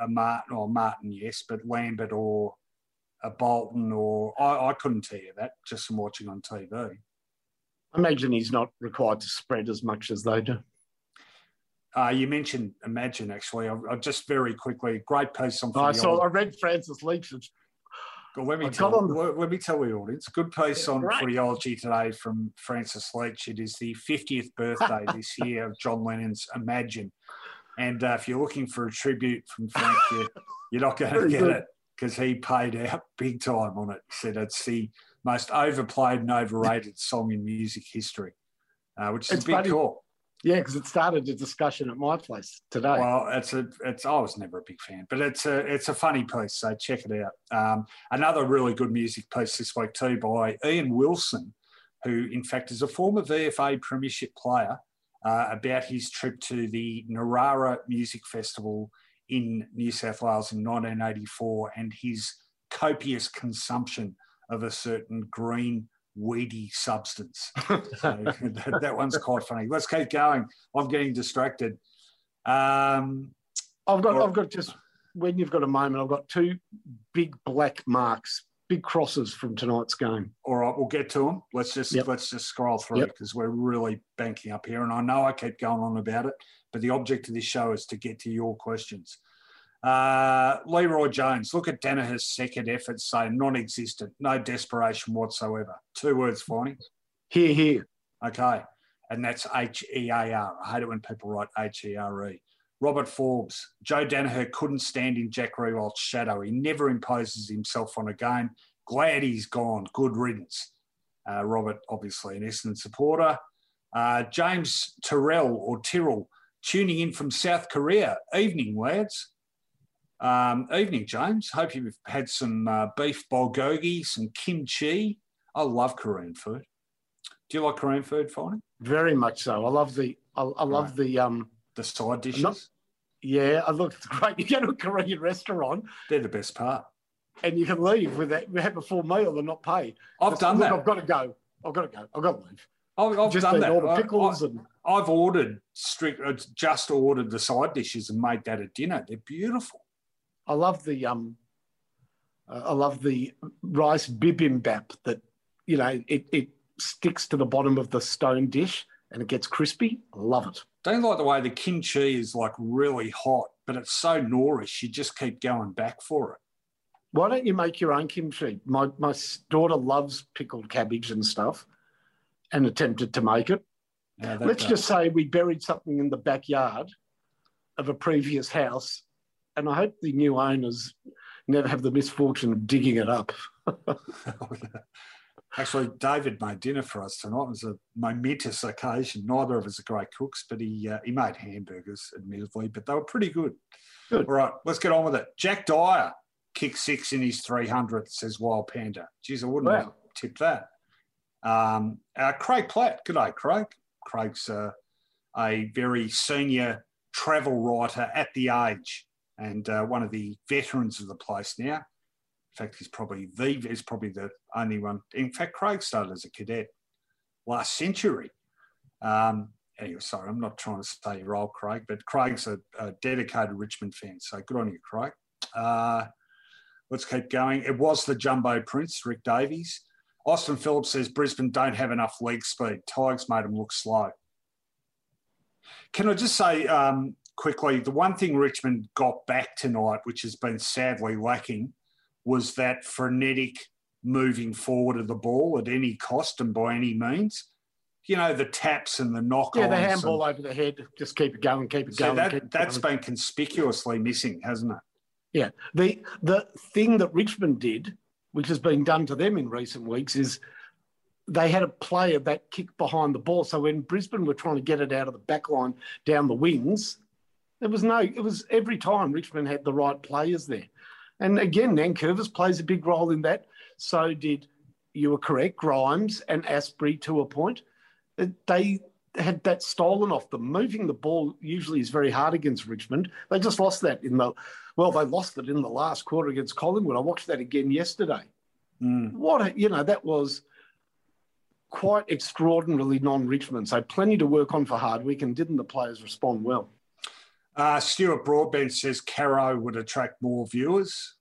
a Martin, or Martin, yes, but Lambert or a Bolton or I, I couldn't tell you that just from watching on TV. I imagine he's not required to spread as much as they do. Uh, you mentioned Imagine, actually. I, I just very quickly, great piece on I saw. I read Francis Leach's. Well, let me I tell got on- let, let me tell the audience. Good piece Yeah, on great. Footyology today from Francis Leach. It is the 50th birthday [laughs] this year of John Lennon's Imagine. And uh, if you're looking for a tribute from Frank, you, you're not going to get good. it. because he paid out big time on it. He said it's the most overplayed and overrated song in music history, uh, which is It's a big funny. call. Yeah, because it started a discussion at my place today. Well, it's a, it's. I was never a big fan, but it's a, it's a funny piece. So check it out. Um, another really good music piece this week too by Ian Wilson, who in fact is a former VFA Premiership player, uh, about his trip to the Narara Music Festival in New South Wales in 1984 and his copious consumption of a certain green weedy substance. [laughs] So that, that one's quite funny. Let's keep going. I'm getting distracted. Um, I've got, or- I've got just when you've got a moment, I've got two big black marks, big crosses from tonight's game. all right, we'll get to them. Let's just Yep. let's just scroll through Yep. because we're really banking up here, and I know I keep going on about it, but the object of this show is to get to your questions. Uh, Leroy Jones, look at Daniher's second effort, say non-existent, no desperation whatsoever. Two words, for Finey. Here, here. Okay. And that's H E A R. I hate it when people write H E R E. Robert Forbes, Joe Daniher couldn't stand in Jack Riewoldt's shadow. He never imposes himself on a game. Glad he's gone. Good riddance. Uh, Robert, obviously, an Essendon supporter. Uh, James Terrell or Tyrrell, tuning in from South Korea. Evening, lads. Um, evening, James. Hope you've had some uh, beef bulgogi, some kimchi. I love Korean food. Do you like Korean food, Finey? Very much so. I love the, I, I love the, um, The side dishes? Not- yeah, I look, [laughs] it's great. You go to a Korean restaurant They're the best part. and you can leave with that, We have a full meal and not pay. I've It's, done look, that. I've got to go. I've got to go. I've got to leave. I've, I've just done that. all the I- pickles and I, have ordered strict, uh, just ordered the side dishes and made that at dinner. They're beautiful. I love the um, I love the rice bibimbap that you know it, it sticks to the bottom of the stone dish and it gets crispy. I love it. Don't like the way the kimchi is like really hot, but it's so nourish. You just keep going back for it. Why don't you make your own kimchi? My my daughter loves pickled cabbage and stuff, and attempted to make it. Yeah, Let's does. just say we buried something in the backyard of a previous house, and I hope the new owners never have the misfortune of digging it up. [laughs] Actually, David made dinner for us tonight. It was a momentous occasion. Neither of us are great cooks, but he uh, he made hamburgers, admittedly, but they were pretty good. Good. All right, let's get on with it. Jack Dyer kicked six in his 300th, says Wild Panda. Geez, I wouldn't Wow. have tipped that. Um, uh, Craig Platt. Good day, Craig. Craig's uh, a very senior travel writer at the age and uh, one of the veterans of the place now. In fact, he's probably the is probably the only one. In fact, Craig started as a cadet last century. Um, anyway, sorry, I'm not trying to say you're old, Craig, but Craig's a, a dedicated Richmond fan, so good on you, Craig. Uh, let's keep going. It was the Jumbo Prince, Rick Davies. Austin Phillips says Brisbane don't have enough leg speed. Tigers made them look slow. Can I just say um, quickly, the one thing Richmond got back tonight, which has been sadly lacking, was that frenetic moving forward of the ball at any cost and by any means. You know, the taps and the knock-ons. Yeah, the and- handball over the head. Just keep it going, keep it So going. that, keep it that's going. been conspicuously missing, hasn't it? Yeah. The the thing that Richmond did, which has been done to them in recent weeks, is they had a player that kicked behind the ball. So when Brisbane were trying to get it out of the back line down the wings, there was no, it was every time Richmond had the right players there. And again, Nankervis plays a big role in that. So did, you were correct, Grimes and Asprey to a point. They had that stolen off them. Moving the ball usually is very hard against Richmond. They just lost that in the, well, they lost it in the last quarter against Collingwood. I watched that again yesterday. Mm. What, a, you know, that was quite extraordinarily non Richmond. So plenty to work on for Hardwick, and didn't the players respond well? Uh, Stuart Broadbent says Caro would attract more viewers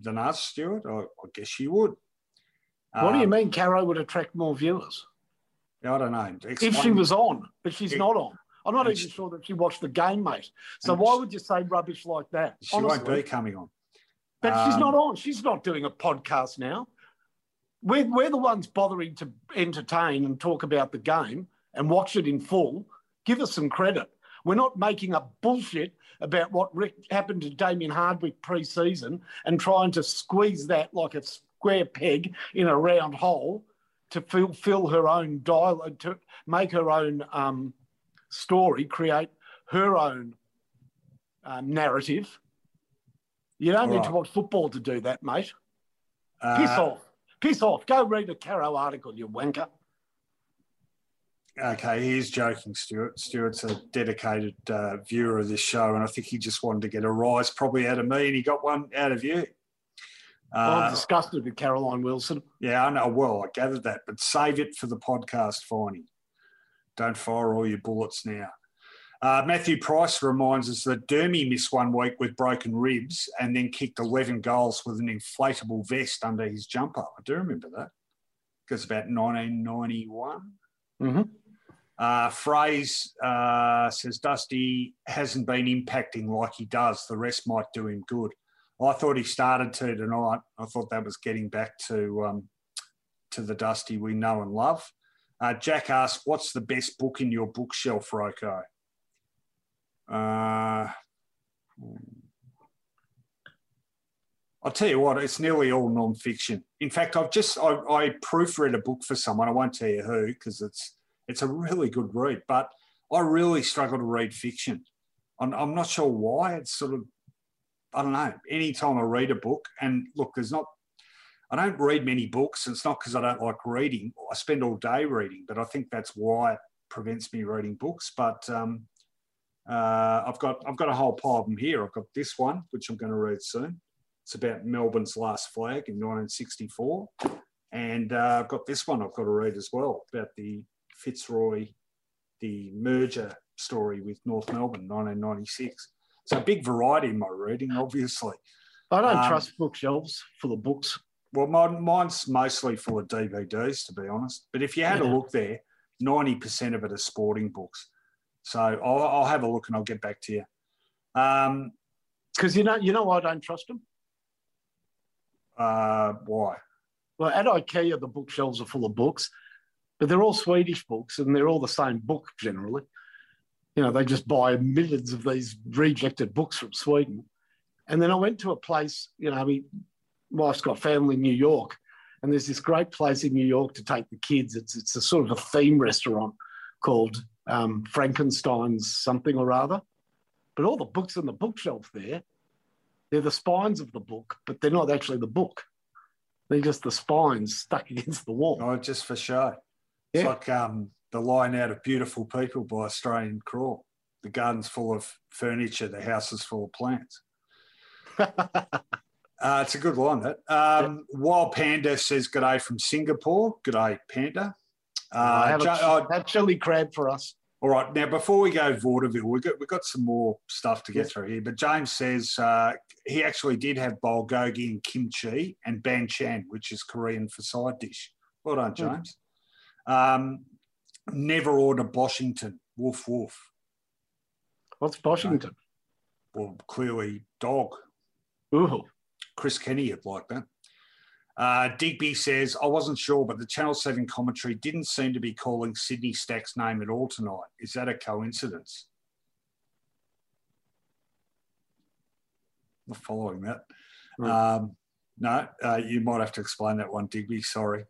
than us, Stuart. I, I guess you would. what do you Um, mean Caro would attract more viewers? I don't know. If she was on, but she's It- not on. I'm not even she- sure that she watched the game, mate. So why she- would you say rubbish like that? she won't be coming on. But she's Um, not on. She's not doing a podcast now. We're, we're the ones bothering to entertain and talk about the game and watch it in full. Give us some credit. We're not making up bullshit about what happened to Damien Hardwick pre-season and trying to squeeze that like a square peg in a round hole to fulfill her own dialogue, to make her own um, story, create her own um, narrative. You don't All need right. to watch football to do that, mate. Uh, Piss off. Piss off. Go read a Caro article, you wanker. Okay, he's joking, Stuart. Stuart's a dedicated uh, viewer of this show, and I think he just wanted to get a rise probably out of me, and he got one out of you. I'm uh, disgusted with Caroline Wilson. Yeah, I know. Well, I gathered that, but save it for the podcast, Finey. Don't fire all your bullets now. Uh, Matthew Price reminds us that Dermy missed one week with broken ribs and then kicked 11 goals with an inflatable vest under his jumper. I do remember that. Because about 1991. Mm-hmm. Uh, Phrase uh, says Dusty hasn't been impacting like he does. The rest might do him good. I thought he started to tonight. I thought that was getting back to um, to the Dusty we know and love. Uh, Jack asked, "What's the best book in your bookshelf, Roko?" Uh, I'll tell you what, it's nearly all non-fiction. In fact, I've just I, I proofread a book for someone. I won't tell you who because it's it's a really good read, but I really struggle to read fiction. I'm, I'm not sure why. It's sort of I don't know. Anytime I read a book, and look, there's not I don't read many books. It's not because I don't like reading. I spend all day reading, but I think that's why it prevents me reading books. But um, uh, I've got I've got a whole pile of them here. I've got this one, which I'm going to read soon. It's about Melbourne's last flag in 1964, and uh, I've got this one I've got to read as well about the Fitzroy, the merger story with North Melbourne, 1996. So a big variety in my reading, obviously. I don't um, trust bookshelves full of books. Well, mine, mine's mostly full of DVDs, to be honest. But if you had yeah. a look there, 90% of it are sporting books. So I'll, I'll have a look and I'll get back to you. Um, because you know, you know, I don't trust them. Uh, why? Well, at IKEA, the bookshelves are full of books, but they're all Swedish books and they're all the same book generally. You know, they just buy millions of these rejected books from Sweden. And then I went to a place, you know, I mean, wife's got family in New York, and there's this great place in New York to take the kids. It's it's a sort of a theme restaurant called um, Frankenstein's something or other. But all the books on the bookshelf there, they're the spines of the book, but they're not actually the book. They're just the spines stuck [laughs] against the wall. Oh, just for show. Yeah. It's like um, the line out of Beautiful People by Australian Crawl. The garden's full of furniture, the house is full of plants. [laughs] Uh, it's a good line, that. Um, Wild Panda says, Good day from Singapore. Good day, Panda. Uh, have, a, uh, have chili crab for us. All right. Now, before we go vaudeville, we've got, we've got some more stuff to get yeah. through here. But James says uh, he actually did have bulgogi and kimchi and banchan, which is Korean for side dish. Well done, hmm. James. Um, never order Boshington. Woof, woof. What's Boshington? well, clearly dog. Ooh. Chris Kenny would like that. Uh, Digby says, I wasn't sure, but the Channel 7 commentary didn't seem to be calling Sydney Stack's name at all tonight. Is that a coincidence? Not following that. Right. Um, no, uh, you might have to explain that one, Digby. Sorry.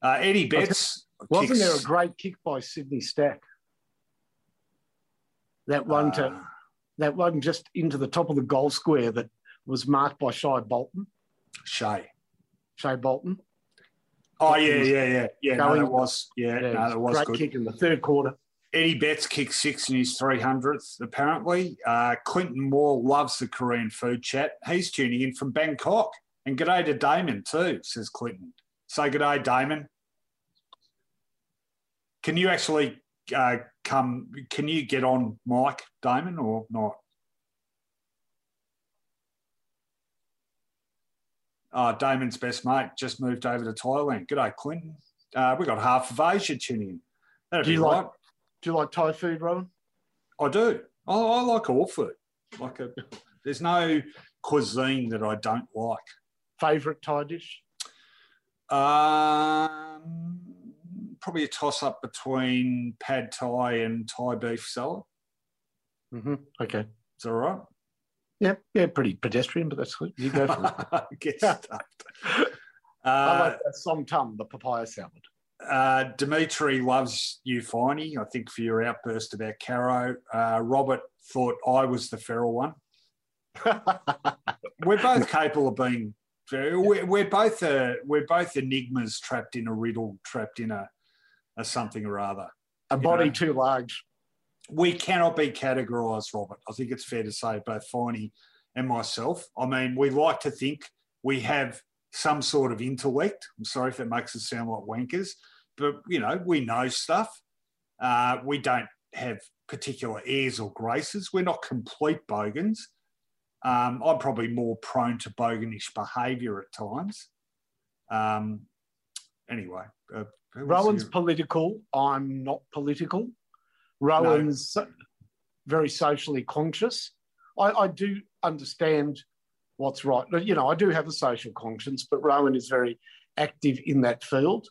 Uh, Eddie Betts. Wasn't kicks... there a great kick by Sydney Stack? That one to uh. that one just into the top of the goal square that was marked by Shai Bolton. Shai. Shai Bolton. Oh yeah, yeah, yeah, yeah. Going, no, that was yeah, yeah no, that was great good. kick in the third quarter. Eddie Betts kicked six in his 300th, apparently. Uh, Clinton Moore loves the Korean food chat. He's tuning in from Bangkok. And g'day to Damon, too, says Clinton. Say g'day, Damon. Can you actually uh, come? Can you get on mic Damon, or not? uh, Damon's best mate just moved over to Thailand. G'day, Clinton. Uh, we got half of Asia tuning in. That'd do you right. like? Do you like Thai food, Rohan? I do. I, I like all food. Like a, there's no cuisine that I don't like. Favorite Thai dish? Um, probably a toss up between pad Thai and Thai beef salad. Mm-hmm. Okay, it's all right. Yeah, yeah, pretty pedestrian, but that's good. You go for it. [laughs] Get stuffed. [laughs] I Uh, like that som tum, the papaya salad. uh, Dimitri loves you, Finey. I think for your outburst about Caro. Uh, Robert thought I was the feral one. [laughs] We're both capable of being. We're, we're both uh, we're both enigmas trapped in a riddle, trapped in a, a something or other. A body know. too large. we cannot be categorised, Robert. I think it's fair to say, both Finey and myself. I mean, we like to think we have some sort of intellect. I'm sorry if it makes us sound like wankers, but you know, we know stuff. Uh, we don't have particular airs or graces. We're not complete bogans. Um, I'm probably more prone to boganish behaviour at times. Um, anyway, uh, Rohan's political. I'm not political. Rohan's very socially conscious. I, I do understand what's right. You know, I do have a social conscience, but Rohan is very active in that field.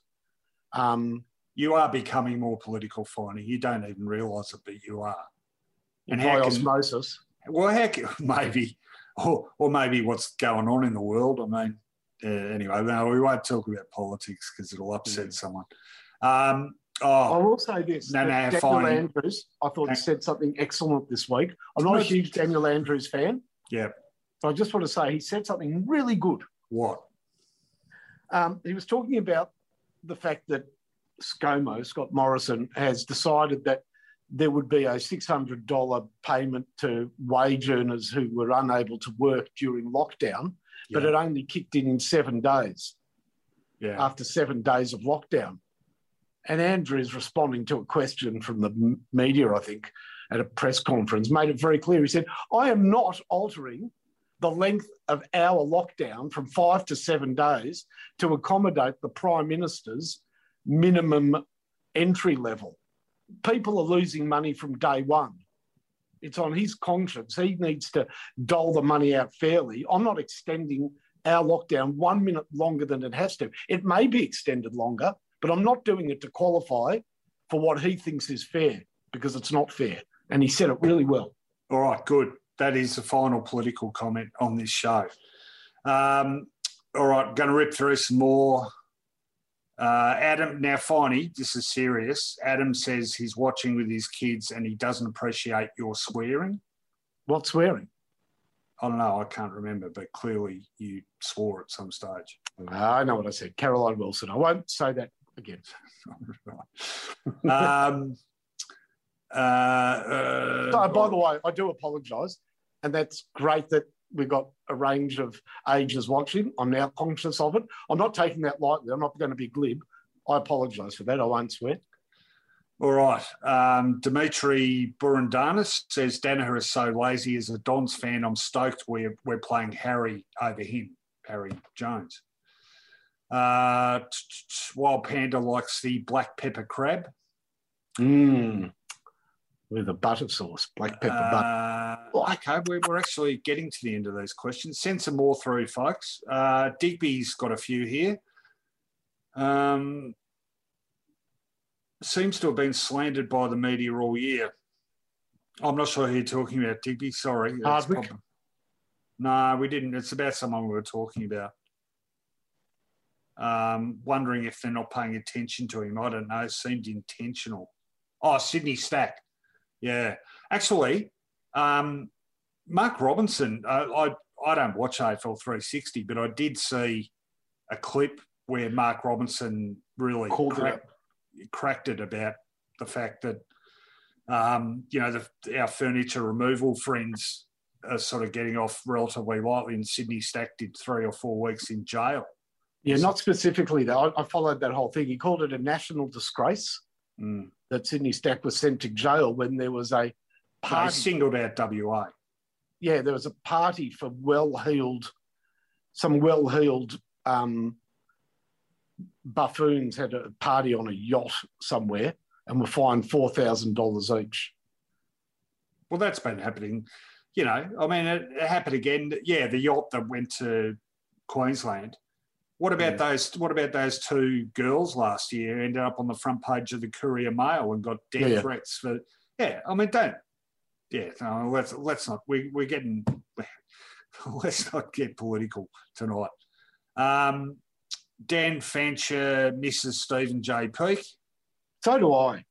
Um, you are becoming more political, Finey. You don't even realise it, but you are. And by how can, osmosis. well, how can, [laughs] maybe, or, or maybe what's going on in the world. I mean, uh, anyway, no, we won't talk about politics because it'll upset Mm. someone. Um, I oh, will say this. No, no, Daniel fine. Andrews, I thought, Thank- said something excellent this week. I'm not a huge Daniel Andrews fan. Yeah. But I just want to say he said something really good. what? Um, he was talking about the fact that ScoMo, Scott Morrison, has decided that there would be a $600 payment to wage earners who were unable to work during lockdown, but Yeah. it only kicked in in seven days Yeah. after seven days of lockdown. And Andrew is responding to a question from the media, I think, at a press conference, made it very clear. He said, I am not altering the length of our lockdown from five to seven days to accommodate the Prime Minister's minimum entry level. People are losing money from day one. It's on his conscience. He needs to dole the money out fairly. I'm not extending our lockdown one minute longer than it has to. It may be extended longer, but I'm not doing it to qualify for what he thinks is fair because it's not fair. And he said it really well. All right, good. That is the final political comment on this show. Um, all right, going to rip through some more. Uh, Adam, now finally, this is serious. Adam says he's watching with his kids and he doesn't appreciate your swearing. What swearing? I don't know, I can't remember, but clearly you swore at some stage. I know what I said. Caroline Wilson. I won't say that again. [laughs] um, uh, uh, So, by the way, I do apologise. And that's great that we've got a range of ages watching. I'm now conscious of it. I'm not taking that lightly. I'm not going to be glib. I apologise for that. I won't swear. All right. Um, Dimitri Burandanis says Daniher is so lazy. As a Dons fan, I'm stoked we're, we're playing Harry over him, Harry Jones. Uh, Wild Panda likes the black pepper crab. Mmm. With a butter sauce, black pepper butter. Uh, well, okay, we're, we're actually getting to the end of those questions. Send some more through, folks. Uh, Digby's got a few here. Um, seems to have been slandered by the media all year. I'm not sure who you're talking about, Digby. Sorry. Hardwick? No, we didn't. It's about someone we were talking about. Um, wondering if they're not paying attention to him. I don't know. It seemed intentional. Oh, Sydney Stack. Yeah. Actually, um, Mark Robinson, uh, I, I don't watch AFL 360, but I did see a clip where Mark Robinson really Called it cracked, cracked it about the fact that, um, you know, the, our furniture removal friends are sort of getting off relatively lightly, and Sydney Stack did three or four weeks in jail. Yeah, not specifically though. I, I followed that whole thing. He called it a national disgrace Mm. that Sydney Stack was sent to jail when there was a They party. singled out WA. yeah, there was a party for well-heeled, some well-heeled um, buffoons had a party on a yacht somewhere and were fined four thousand dollars each. Well, that's been happening. You know, I mean, it, it happened again. Yeah, the yacht that went to Queensland. What about Yeah. those? What about those two girls last year? Ended up on the front page of the Courier Mail and got death Yeah. threats for. Yeah, I mean, don't. Yeah, no, let's let's not. We we're getting. [laughs] let's not get political tonight. Um, Dan Fancher misses Stephen J. Peak. So do I.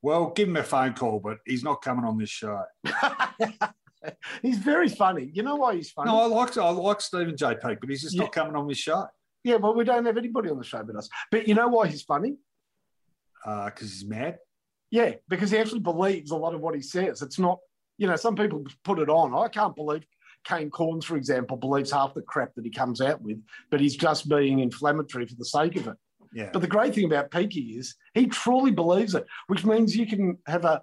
Well, give him a phone call, but he's not coming on this show. [laughs] he's very funny. You know why he's funny? No, I like I like Stephen J. Peak, but he's just Yeah. not coming on this show Yeah, well, we don't have anybody on the show but us. But you know why he's funny? Uh, because he's mad. Yeah, because he actually believes a lot of what he says. It's not, you know, some people put it on. I can't believe Kane Cornes, for example, believes half the crap that he comes out with, but he's just being inflammatory for the sake of it. Yeah, But the great thing about Peaky is he truly believes it, which means you can have a,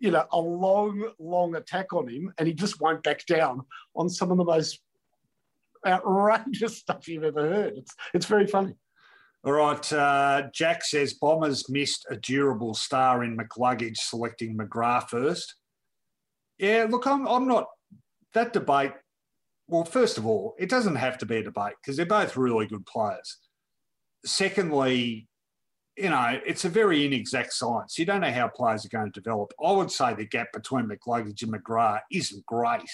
you know, a long, long attack on him, and he just won't back down on some of the most outrageous [laughs] stuff you've ever heard. It's it's very funny. All right. Uh, Jack says Bombers missed a durable star in McCluggage selecting McGrath first. Yeah, look, I'm, I'm not that debate. Well, first of all, it doesn't have to be a debate because they're both really good players. Secondly, you know, it's a very inexact science. You don't know how players are going to develop. I would say the gap between McCluggage and McGrath isn't great.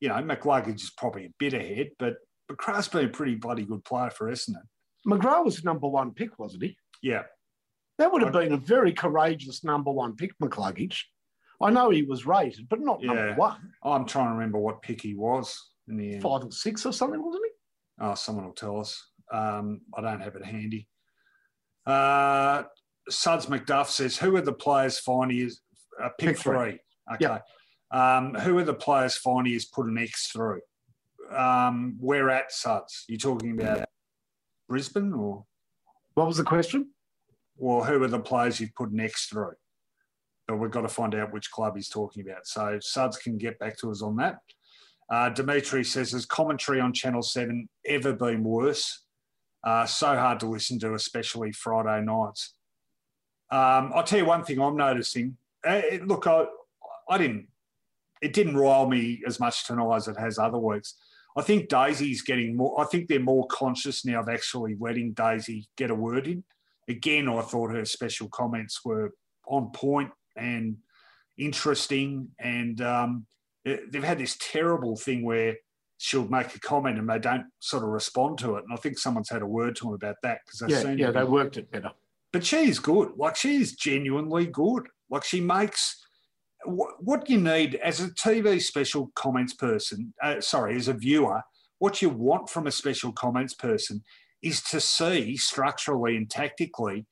You know, McCluggage is probably a bit ahead, but McGrath's been a pretty bloody good player for Essendon. McGrath was number one pick, wasn't he? Yeah. That would have been a very courageous number one pick, McCluggage. I know he was rated, but not number Yeah. one. I'm trying to remember what pick he was in the end. Five or six or something, wasn't he? Oh, someone will tell us. Um, I don't have it handy. Uh, Suds McDuff says, "Who are the players finding is uh, pick, Pick three. three? Okay. Um, who are the players finding has put an X through? Um, where at Suds? You talking about Brisbane or What was the question? or who are the players you've put an X through? But we've got to find out which club he's talking about. So Suds can get back to us on that. Uh, Dimitri says, has commentary on Channel 7 ever been worse? Uh, so hard to listen to, especially Friday nights. Um, I'll tell you one thing I'm noticing. Uh, look, I, I didn't, it didn't rile me as much tonight as it has other weeks. I think Daisy's getting more, I think they're more conscious now of actually letting Daisy get a word in again, I thought her special comments were on point and interesting. And um, they- they've had this terrible thing where she'll make a comment and they don't sort of respond to it. And I think someone's had a word to them about that because they Yeah, seem yeah, be- they worked it better. but she's good. Like she's genuinely good. Like she makes what, you need as a TV special comments person. Uh, sorry, as a viewer, what you want from a special comments person is to see structurally and tactically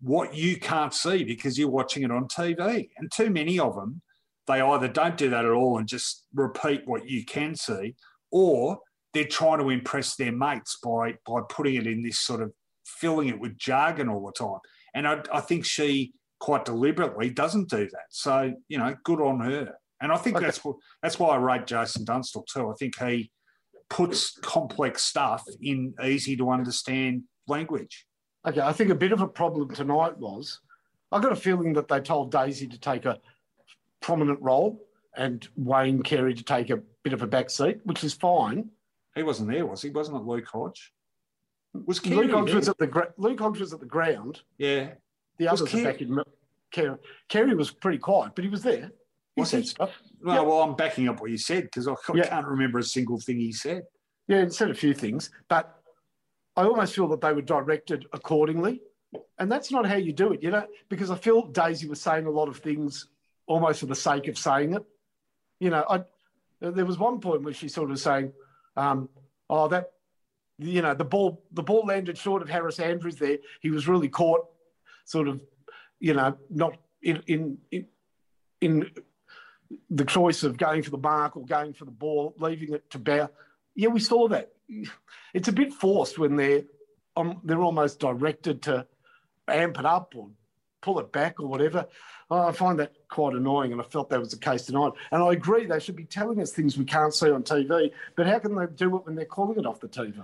what you can't see because you're watching it on TV. And too many of them, they either don't do that at all and just repeat what you can see, or they're trying to impress their mates by by putting it in this sort of filling it with jargon all the time. And I, I think she quite deliberately doesn't do that. So you know, good on her. And I think Okay. that's that's why I rate Jason Dunstall too. I think he puts complex stuff in easy to understand language. Okay, I think a bit of a problem tonight was I got a feeling that they told Daisy to take a prominent role and Wayne Carey to take a bit of a back seat, which is fine. He wasn't there, was he? Wasn't it Luke Hodge? Was Luke Hodge was at the Luke Hodge was at the ground. Yeah. The Was others back in. Carey, Carey was pretty quiet, but he was there. He Was said he? stuff. Well, Yep. well, I'm backing up what you said because I I can't remember a single thing he said. Yeah, he said a few things, but I almost feel that they were directed accordingly. And that's not how you do it, you know, because I feel Daisy was saying a lot of things almost for the sake of saying it. You know, I, there was one point where she sort of saying, um, oh, that, you know, the ball, the ball landed short of Harris Andrews there. He was really caught sort of, you know, not in, in, in, in the choice of going for the mark or going for the ball, leaving it to Bow. Yeah, we saw that. [laughs] It's a bit forced when they're um, they're almost directed to amp it up or pull it back or whatever. Oh, I find that quite annoying, and I felt that was the case tonight. And I agree, they should be telling us things we can't see on TV. But how can they do it when they're calling it off the TV?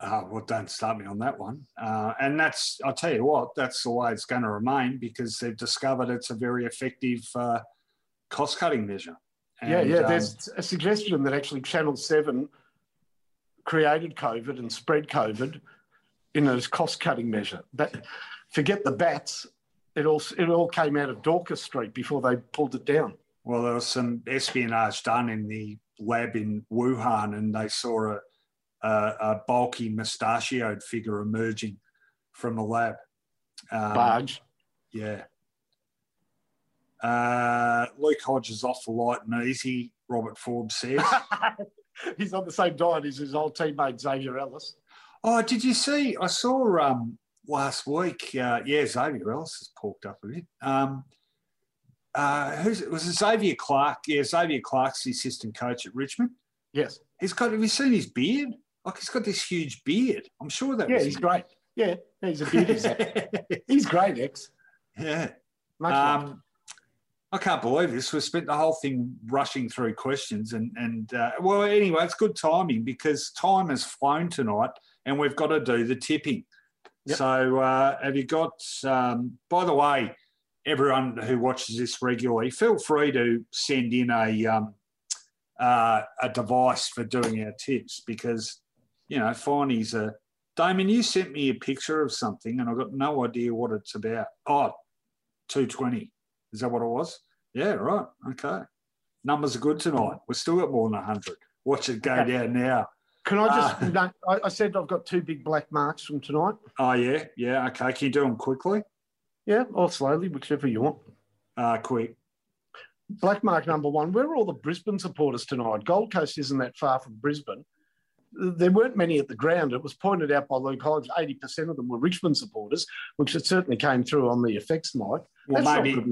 Uh, well, don't start me on that one. Uh, and that's, I'll tell you what, that's the way it's going to remain because they've discovered it's a very effective uh, cost cutting measure. yeah, And, yeah. um, There's a suggestion that actually Channel Seven created COVID and spread COVID in a cost-cutting measure. That forget the bats. It all it all came out of Dorcas Street before they pulled it down. well, there was some espionage done in the lab in Wuhan and they saw a, a, a bulky mustachioed figure emerging from the lab. Um, Barge. Yeah. Uh, Luke Hodges off the light and easy, Robert Forbes says. [laughs] He's on the same diet as his old teammate Xavier Ellis. Oh, did you see? I saw um, last week. Uh, yeah, Xavier Ellis has porked up a bit. Um, uh, who's it? Was it Xavier Clarke? Yeah, Xavier Clarke's the assistant coach at Richmond. Yes. He's got. Have you seen his beard? Like he's got this huge beard. I'm sure that. Yeah, he's him. great. Yeah, he's a beauty. [laughs] he's great, X. Yeah. Much um, I can't believe this. We spent the whole thing rushing through questions, and and uh, well, anyway, it's good timing because time has flown tonight, and we've got to do the tipping. Yep. So, uh, have you got? Um, by the way, everyone who watches this regularly, feel free to send in a um, uh, a device for doing our tips because you know Finey's a. Damien, you sent me a picture of something, and I've got no idea what it's about. Oh, 220. Is that what it was? Yeah, right. Okay. Numbers are good tonight. We've still got more than 100. Watch it go okay. down now. Can I just? Uh, no, I, I, said I've got two big black marks from tonight. Oh yeah, yeah. Okay, can you do them quickly? Yeah, or slowly, whichever you want. Uh, quick. Black mark number one. Where are all the Brisbane supporters tonight? Gold Coast isn't that far from Brisbane. There weren't many at the ground. It was pointed out by Luke Hodge. Eighty percent of them were Richmond supporters, which it certainly came through on the effects mic. Well, That's maybe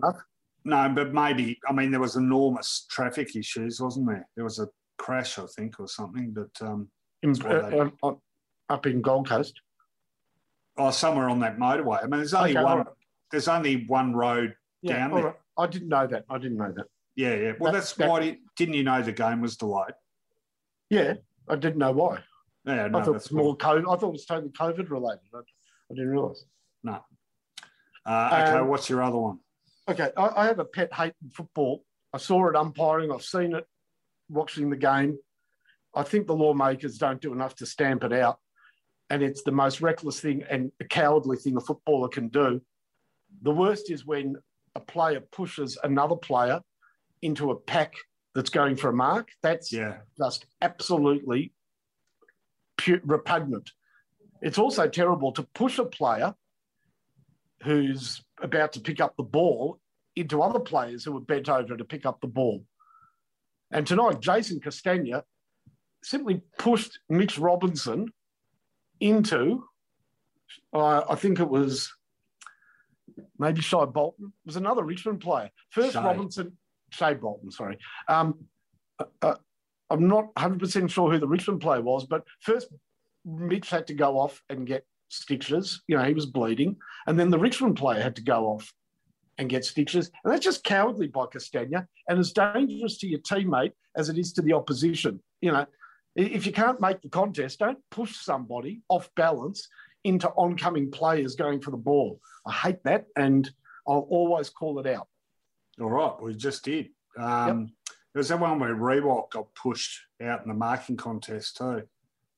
no, but maybe I mean there was enormous traffic issues, wasn't there? There was a crash, I think, or something. But um, in, uh, uh, up in Gold Coast. Oh, somewhere on that motorway. I mean, there's only okay, one. Right. There's only one road yeah, down there. Right. I didn't know that. I didn't know that. Yeah, yeah. Well, that, that's that, why. Didn't you know the game was delayed? Yeah, I didn't know why. Yeah, no, I thought it was more COVID. I thought it was totally COVID related. I, I didn't realise. No. Uh, okay, um, what's your other one? Okay, I, I have a pet hate in football. I saw it umpiring. I've seen it watching the game. I think the lawmakers don't do enough to stamp it out. And it's the most reckless thing and a cowardly thing a footballer can do. The worst is when a player pushes another player into a pack that's going for a mark. That's yeah. just absolutely pu- repugnant. It's also terrible to push a player who's about to pick up the ball into other players who are bent over to pick up the ball. And tonight, Jason Castagna simply pushed Mitch Robinson into, uh, I think it was maybe Shai Bolton, was another Richmond player. First Shai. Robinson, Shai Bolton, sorry. Um, uh, uh I'm not 100% sure who the Richmond player was, but first Mitch had to go off and get stitches. You know, he was bleeding. And then the Richmond player had to go off and get stitches. And that's just cowardly by Castagna and as dangerous to your teammate as it is to the opposition. You know, if you can't make the contest, don't push somebody off balance into oncoming players going for the ball. I hate that and I'll always call it out. All right, we just did. Um, yep. There was that one where Riewoldt got pushed out in the marking contest too.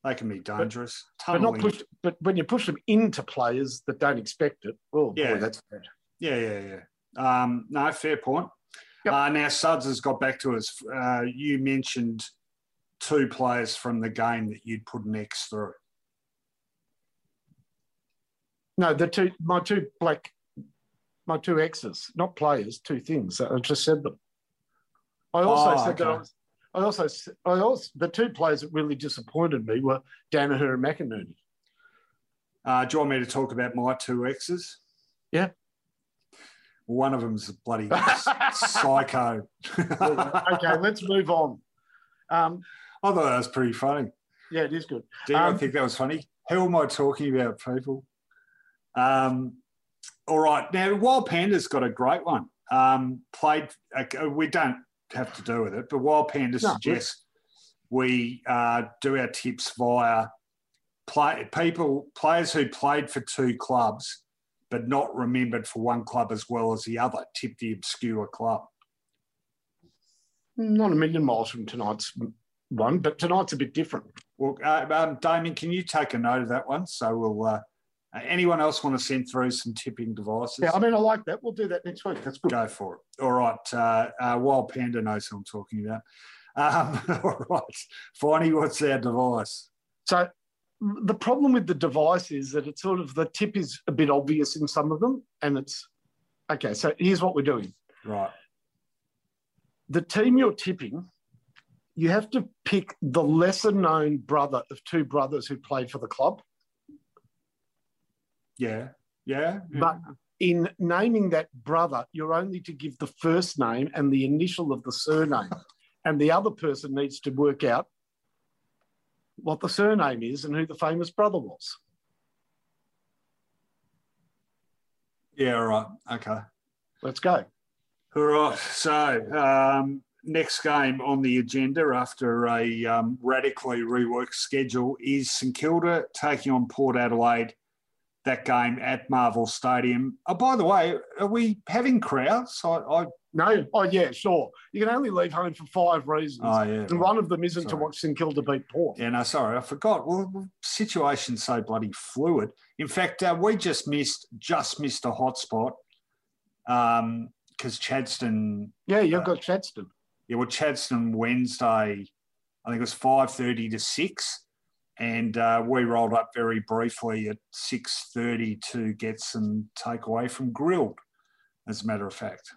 They can be dangerous. But, but, not pushed. But when you push them into players that don't expect it, oh yeah. boy, that's bad. Yeah, yeah, yeah. Um, no, fair point. Yep. Uh, now Suds has got back to us. Uh, you mentioned two players from the game that you'd put an X through. No, the two my two black my two exes, not players, two things. I just said them. I also oh, said okay. that I was I also, I also, the two players that really disappointed me were Daniher and McInerney. Uh, do you want me to talk about my two exes? Yeah. One of them's a bloody [laughs] psycho. okay, let's move on. Um, I thought that was pretty funny. Yeah, it is good. Do you um, think that was funny? Who am I talking about, people? Um, all right. Now, Wild Panda's got a great one. Um, played, uh, we don't have to do with it. But Wild Panda no, suggests we uh, do our tips via play, people players who played for two clubs but not remembered for one club as well as the other. Tip the obscure club. Not a million miles from tonight's one, but tonight's a bit different. Well, uh, um, Damien, can you take a note of that one? So we'll. Uh, uh, anyone else want to send through some tipping devices? Yeah, I mean, I like that. We'll do that next week. That's good. Go for it. All right. Uh, uh, Wild Panda knows who I'm talking about. Um, [laughs] all right. Finey, what's our device? So the problem with the device is that it's sort of the tip is a bit obvious in some of them, and it's okay. So here's what we're doing: Right. the team you're tipping, you have to pick the lesser known brother of two brothers who played for the club. Yeah. Yeah. But in naming that brother, you're only to give the first name and the initial of the surname, [laughs] and the other person needs to work out what the surname is and who the famous brother was. yeah. All right. Okay. Let's go. All right. So, um, next game on the agenda after a um, radically reworked schedule is St Kilda taking on Port Adelaide. That game at Marvel Stadium. Oh, by the way, are we having crowds? I, I No, oh yeah, sure. You can only leave home for five reasons, oh yeah. and one of them isn't to Sorry. watch St Kilda beat Port. Yeah, no, sorry, I forgot. Well, situation's so bloody fluid. In fact, uh, we just missed just missed a hotspot because Chadstone Yeah, you've Uh, got Chadstone. Yeah, well, Chadstone Wednesday, I think it was five thirty to six, and uh, we rolled up very briefly at six thirty to get some takeaway from Grill'd, as a matter of fact.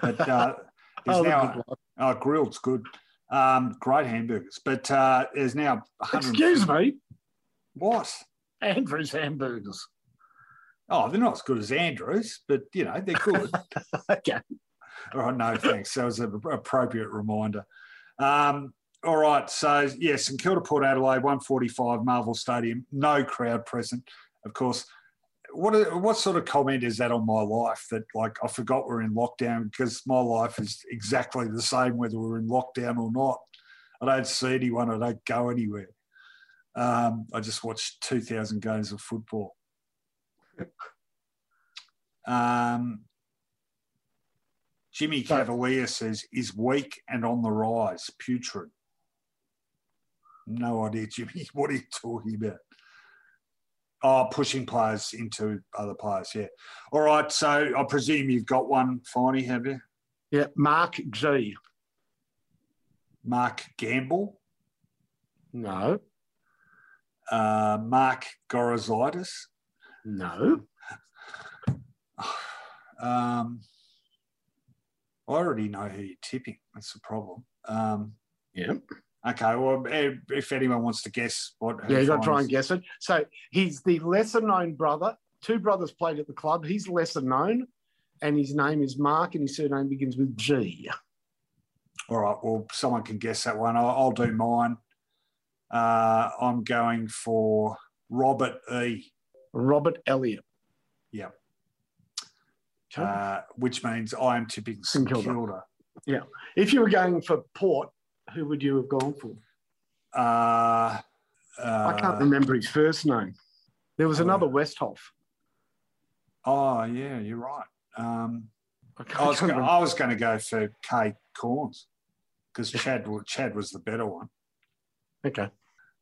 But uh, [laughs] there's Oh, now oh, Grill'd's good, um, great hamburgers. But uh, there's now 100 Excuse me, what? Andrew's hamburgers. Oh, they're not as good as Andrews, but you know they're good. [laughs] okay. All right, no thanks. That was an appropriate reminder. Um, all right, so yes, St Kilda Port Adelaide, 145 Marvel Stadium, no crowd present. Of course, what what sort of comment is that on my life that like I forgot we're in lockdown because my life is exactly the same whether we're in lockdown or not. I don't see anyone. I don't go anywhere. Um, I just watch 2,000 games of football. Um, Jimmy Cavalier says, is weak and on the rise, putrid. No idea, Jimmy. [laughs] What are you talking about? Oh, pushing players into other players, yeah. All right, so I presume you've got one, Finey, have you? Yeah, Mark G. Mark Gamble, No, uh, Mark Gorozitis, no. [sighs] Um, I already know who you're tipping. That's the problem. Um, Yeah. Okay, well, if anyone wants to guess what. Yeah, you got to try and guess it. So he's the lesser known brother. Two brothers played at the club. He's lesser known, and his name is Mark, and his surname begins with G. All right, well, someone can guess that one. I'll, I'll do mine. Uh, I'm going for Robert E. Robert Elliott. Yeah. Okay. Uh, which means I am tipping St Kilda. Kilda. if you were going for Port, who would you have gone for? Uh, I can't uh, remember his first name. There was oh. another Westhoff. Oh, yeah, you're right. Um, I I was, go- I was going to go for Kay Cornes because Chad, Chad was the better one. Okay.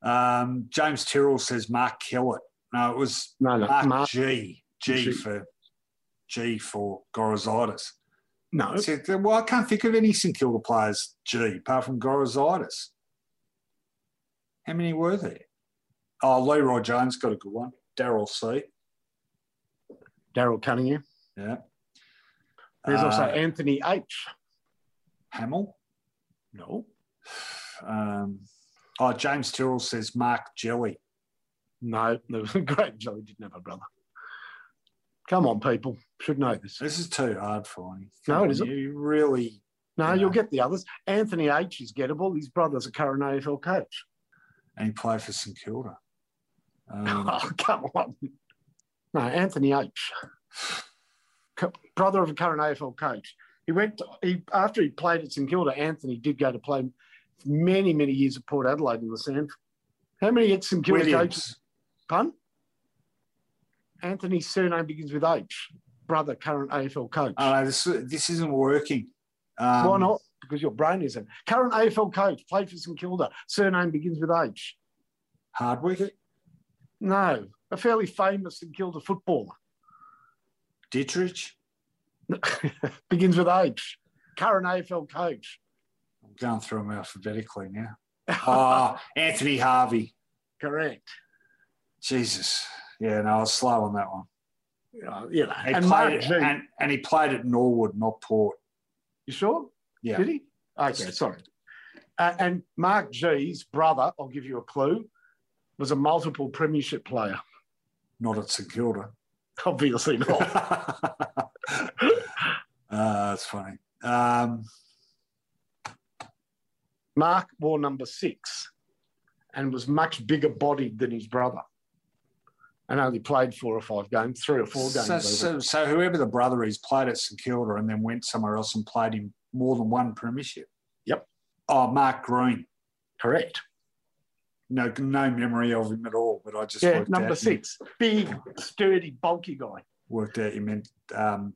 Um, James Tyrrell says Mark Kellett. No, it was No, no. Mark, Mark, G. G G. for G for Gorozitis. No. I well, I can't think of any St Kilda players G apart from Gorozitis. How many were there? Oh, Leroy Jones got a good one. Daryl C. Daryl Cunningham. Yeah. There's also Uh, Anthony H. Hamill. No. Um, oh, James Tyrrell says Mark Jelly. No, [laughs] a great Joey didn't have a brother. Come on, people. Should know this. This is too hard for me. No, it isn't. You really. No, Yeah. you'll get the others. Anthony H is gettable. His brother's a current AFL coach. And he played for St Kilda. Um, [laughs] Oh, come on. No, Anthony H. Brother of a current AFL coach. He went to, he after he played at St Kilda, Anthony did go to play many, many years at Port Adelaide in the sand. How many at St Kilda coaches? Pun? Anthony's surname begins with H. Brother, current AFL coach. Oh, this, this isn't working. Um, Why not? Because your brain isn't. Current AFL coach, played for St Kilda. Surname begins with H. Hardwick, No, a fairly famous St Kilda footballer. Dittrich. [laughs] begins with H. Current AFL coach. I'm going through them alphabetically now. Oh, [laughs] Anthony Harvey. Correct. Jesus. Yeah, no, I was slow on that one. Uh, you know, He and played it, and, and he played at Norwood, not Port. you sure? Yeah. Did he? Okay, sorry. Uh, and Mark G's brother, I'll give you a clue, was a multiple premiership player. Not at St Kilda. [laughs] Obviously not. [laughs] uh, that's funny. Um, Mark wore number six and was much bigger bodied than his brother and only played four or five games, three or four games. so, so, so whoever the brother is played at St Kilda and then went somewhere else and played in more than one premiership. Yep. Oh, Mark Green. Correct. No, no memory of him at all. But I just Yeah, number six. Big, sturdy, bulky guy. Worked out you meant um,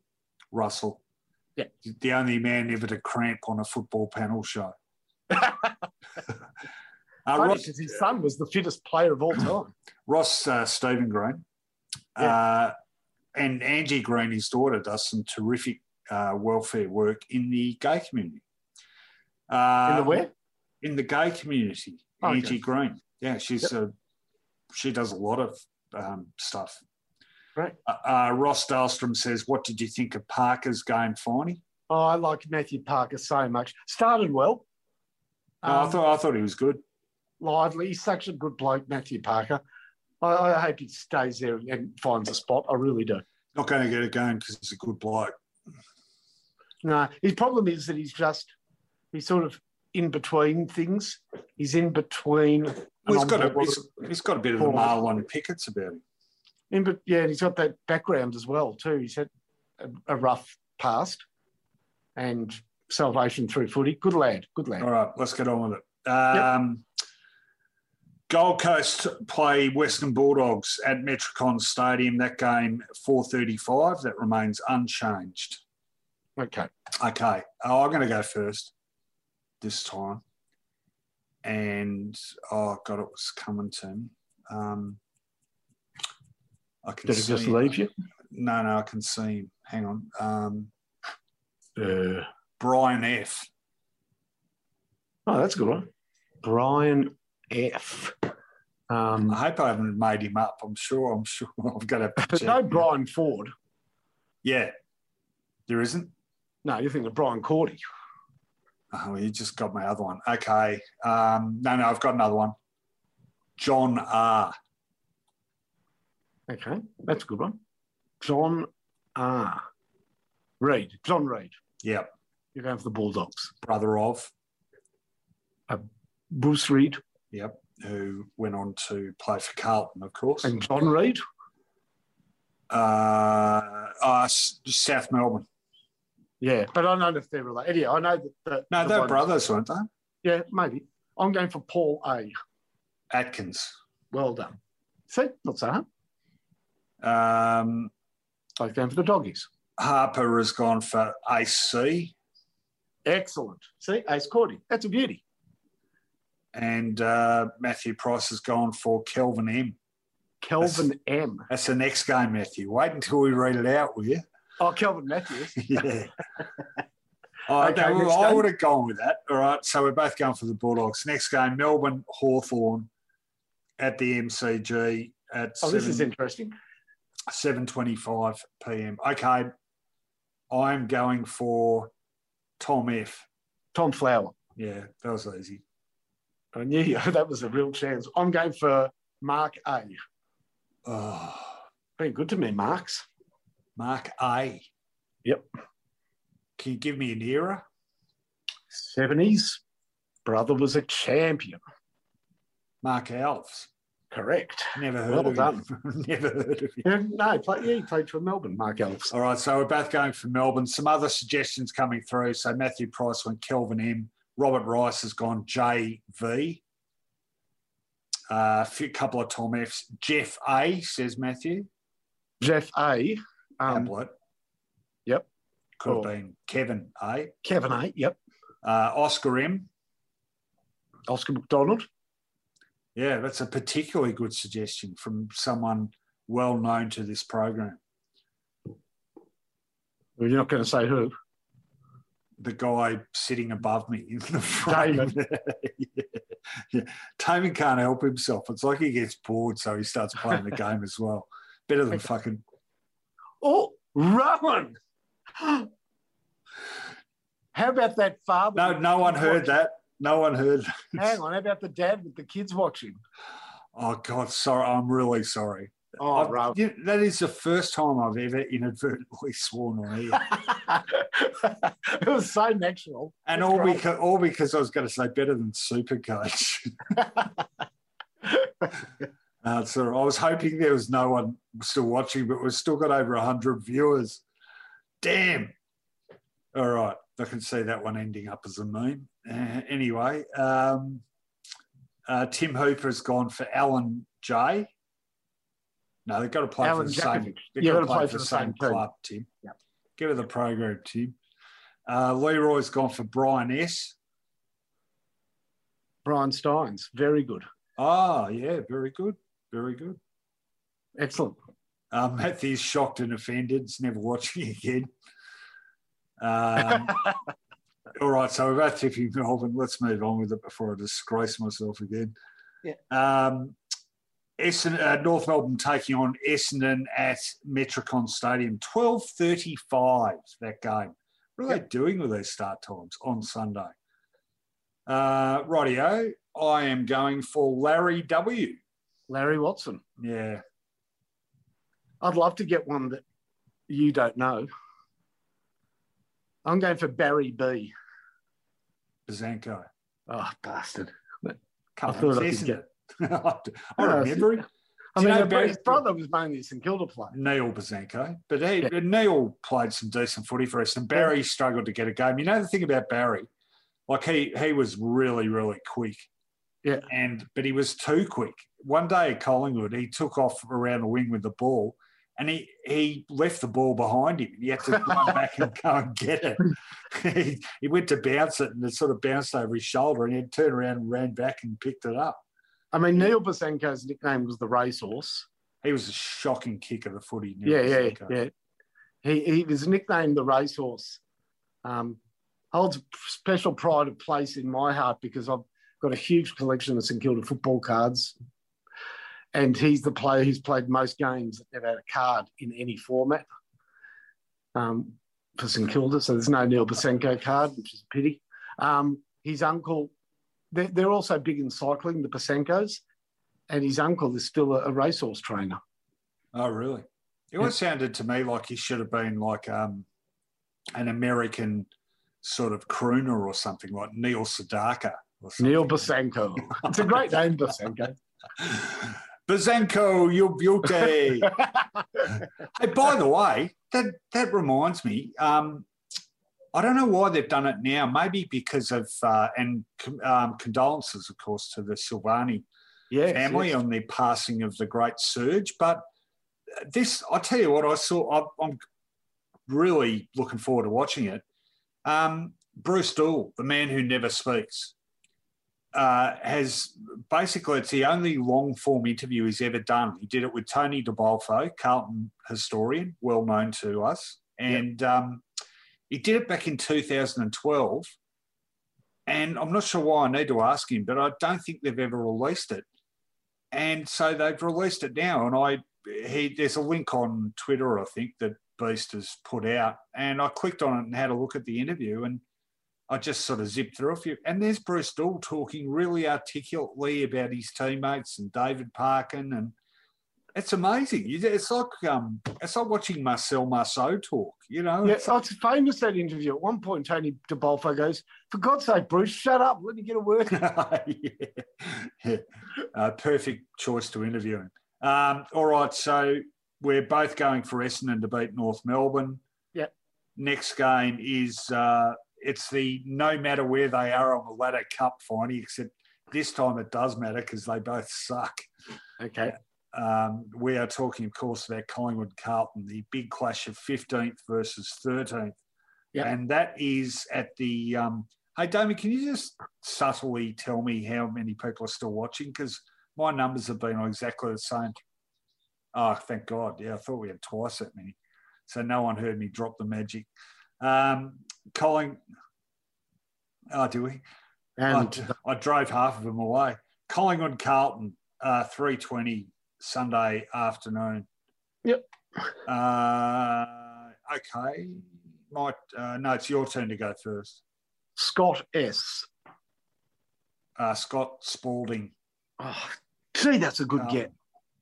Russell. Yeah. The only man ever to cramp on a football panel show. [laughs] Uh, Funny, Ross, 'cause his son was the fittest player of all [clears throat] time. Ross uh, Stephen Green, uh, and Angie Green, his daughter, does some terrific uh, welfare work in the gay community. Uh, In the where? In the gay community, Oh, okay. Angie Green. Yeah, she's a, she does a lot of um, stuff. Uh, uh, Ross Dahlstrom says, "What did you think of Parker's game, Finey?" Oh, I like Matthew Parker so much. Started well. No, I Um, thought I thought he was good. Lively. He's such a good bloke, Matthew Parker. I, I hope he stays there and finds a spot. I really do. Not going to get it going because he's a good bloke. No, his problem is that he's just he's sort of in between things. He's in between. Well, he's got a he's, he's got a bit of Forward. Marlon Pickett's about him. in, but yeah, and he's got that background as well too. He's had a, a rough past and salvation through footy. Good lad, good lad. All right, let's get on with it. Um, Gold Coast play Western Bulldogs at Metricon Stadium. That game, 4.35. That remains unchanged. Okay, Okay, oh, I'm going to go first this time. And, oh, God, it was coming to me. Um, I can did it just see- leave you? No, no, I can see him. Hang on. Um, Uh, Brian F. oh, that's a good one. Brian F. Um, I hope I haven't made him up. I'm sure. I'm sure. [laughs] I've got a. but no Brian Ford. Yeah, there isn't. No, you're thinking of Brian Cordy. Oh, you just got my other one. Okay. Um, no, no, I've got another one. John R. Okay, that's a good one. John R. Reed. John Reed. Yep, You're going for the Bulldogs. brother of. Bruce Reed Yep, who went on to play for Carlton, of course. and John Reed. Uh, uh, South Melbourne. Yeah, but I don't know if they're related. Yeah, I know that. that No, the they're one- brothers, weren't they? Yeah, maybe. I'm going for Paul A. Atkins. Well done. See, not so hard. Um, Both going for the doggies. Harper has gone for AC. Excellent. See, Ace Cordy. That's a beauty. And uh, Matthew Price has gone for Kelvin M. Kelvin M. That's the next game, Matthew. Wait until we read it out, will you? Oh, Kelvin Matthews. [laughs] yeah. Oh, [laughs] Okay, no, next I would have gone with that. All right. So we're both going for the Bulldogs. Next game, Melbourne Hawthorn at the MCG at Oh, this is interesting. 7.25 p.m. Okay. I'm going for Tom F. Tom Flower. Yeah, that was easy. I knew you. [laughs] That was a real chance. I'm going for Mark A. Oh, Been good to me, Marks. Mark A. Yep. Can you give me an era? 70s. Brother was a champion. Mark Alves. Correct. Never heard Well of him. [laughs] Never heard of him. Yeah, no, he played, yeah, he played for Melbourne, Mark Ellis. All right, so we're both going for Melbourne. Some other suggestions coming through. So Matthew Price went Kelvin M. Robert Rice has gone JV. Uh, a couple of Tom F's. Jeff A says Matthew. Jeff A. Um, Ablett. yep. Could have been Kevin A. Kevin A. Yep. Uh, Oscar M. Oscar McDonald. Yeah, that's a particularly good suggestion from someone well known to this program. Well, You're not going to say who. The guy sitting above me in the [laughs] frame. [laughs] yeah. yeah. Taman can't help himself. It's like he gets bored, so he starts playing the game as well. Better than fucking. Oh, Rowan! [gasps] How about that father? No, no one heard that. No one heard. That. Hang on. How about the dad with the kids watching? Oh God, sorry. I'm really sorry. Oh. Yeah, that is the first time I've ever inadvertently sworn on here. [laughs] it was so natural. And all because, all because I was going to say better than Super Coach. [laughs] uh, so I was hoping there was no one still watching, but we've still got over 100 viewers. Damn. All right. I can see that one ending up as a meme. Uh, anyway, um, uh, Tim Hooper has gone for Alan J. No, they've got to play Alan for the same. They've got to play, play for the same, same club, Tim. Yep. Get with the program, Tim. Uh, Leroy's gone for Brian S. Brian Stynes, very good. Ah, yeah, very good, very good. Excellent. Um, Matthew's shocked and offended. He's never watching [laughs] again. Um, [laughs] all right, so we're both tipping Melbourne. Let's move on with it before I disgrace myself again. Yeah. Um, Essendon, uh, North Melbourne taking on Essendon at Metricon Stadium, twelve thirty-five. That game. What are they doing with these start times on Sunday? Uh, rightio, I am going for Larry W. Larry Watson. Yeah. I'd love to get one that you don't know. I'm going for Barry B. Besanko. Oh, bastard. Come I thought I could get. [laughs] I remember I mean, know, his brother was mainly a St Kilda player. Neil Besanko. But he, yeah. Neil played some decent footy for us, and Barry yeah. struggled to get a game. You know the thing about Barry, like he he was really really quick. Yeah. And but he was too quick. One day at Collingwood, he took off around the wing with the ball, and he he left the ball behind him. He had to [laughs] run back and go and get it. [laughs] he, he went to bounce it, and it sort of bounced over his shoulder, and he turned around and ran back and picked it up. I mean, Neil Besanko's nickname was the racehorse. He was a shocking kick of the footy. Neil yeah, yeah, yeah. He, he was nicknamed the racehorse. Um, holds special pride of place in my heart because I've got a huge collection of St Kilda football cards. And he's the player who's played most games that never had a card in any format um, for St Kilda. So there's no Neil Bazanko card, which is a pity. Um, his uncle they're, they're also big in cycling, the Besankos, and his uncle is still a, a racehorse trainer. Oh, really? It always sounded to me like he should have been like um, an American sort of crooner or something like Neil Sedaka. Neil Besanko. [laughs] it's a great name, Besanko. Besanko, you beauty. [laughs] hey, by the way, that that reminds me. Um, I don't know why they've done it now. Maybe because of uh, and um, condolences, of course, to the Silvagni yes, family yes. on the passing of the great Serge. But this, I tell you what, I saw. I, am really looking forward to watching it. Um, Bruce Doull, the man who never speaks, uh, has basically it's the only long form interview he's ever done. He did it with Tony Di Carlton historian, well known to us, and. Yep. Um, he did it back in 2012. And I'm not sure why I need to ask him, but I don't think they've ever released it. And so they've released it now. And I he there's a link on Twitter, I think, that Beast has put out. And I clicked on it and had a look at the interview and I just sort of zipped through a few. And there's Bruce Doull talking really articulately about his teammates and David Parkin and it's amazing. It's like um, it's like watching Marcel Marceau talk. You know, yeah, it's, it's famous that interview. At one point, Tony De Bolfo goes, "For God's sake, Bruce, shut up. Let me get a word." [laughs] yeah, yeah. Uh, perfect choice to interview him. Um, all right, so we're both going for Essendon to beat North Melbourne. Yeah. Next game is uh, it's the no matter where they are on the ladder cup final, except this time it does matter because they both suck. Okay. Um, we are talking, of course, about Collingwood Carlton, the big clash of 15th versus 13th. Yep. And that is at the. Um, hey, Damien, can you just subtly tell me how many people are still watching? Because my numbers have been exactly the same. Oh, thank God. Yeah, I thought we had twice that many. So no one heard me drop the magic. Um, Colling, Oh, do we? And I, I drove half of them away. Collingwood Carlton, uh, 320 Sunday afternoon. Yep. Uh, okay. Might uh, no, it's your turn to go first. Scott S. Uh, Scott Spalding. Oh, gee, that's a good Um, get.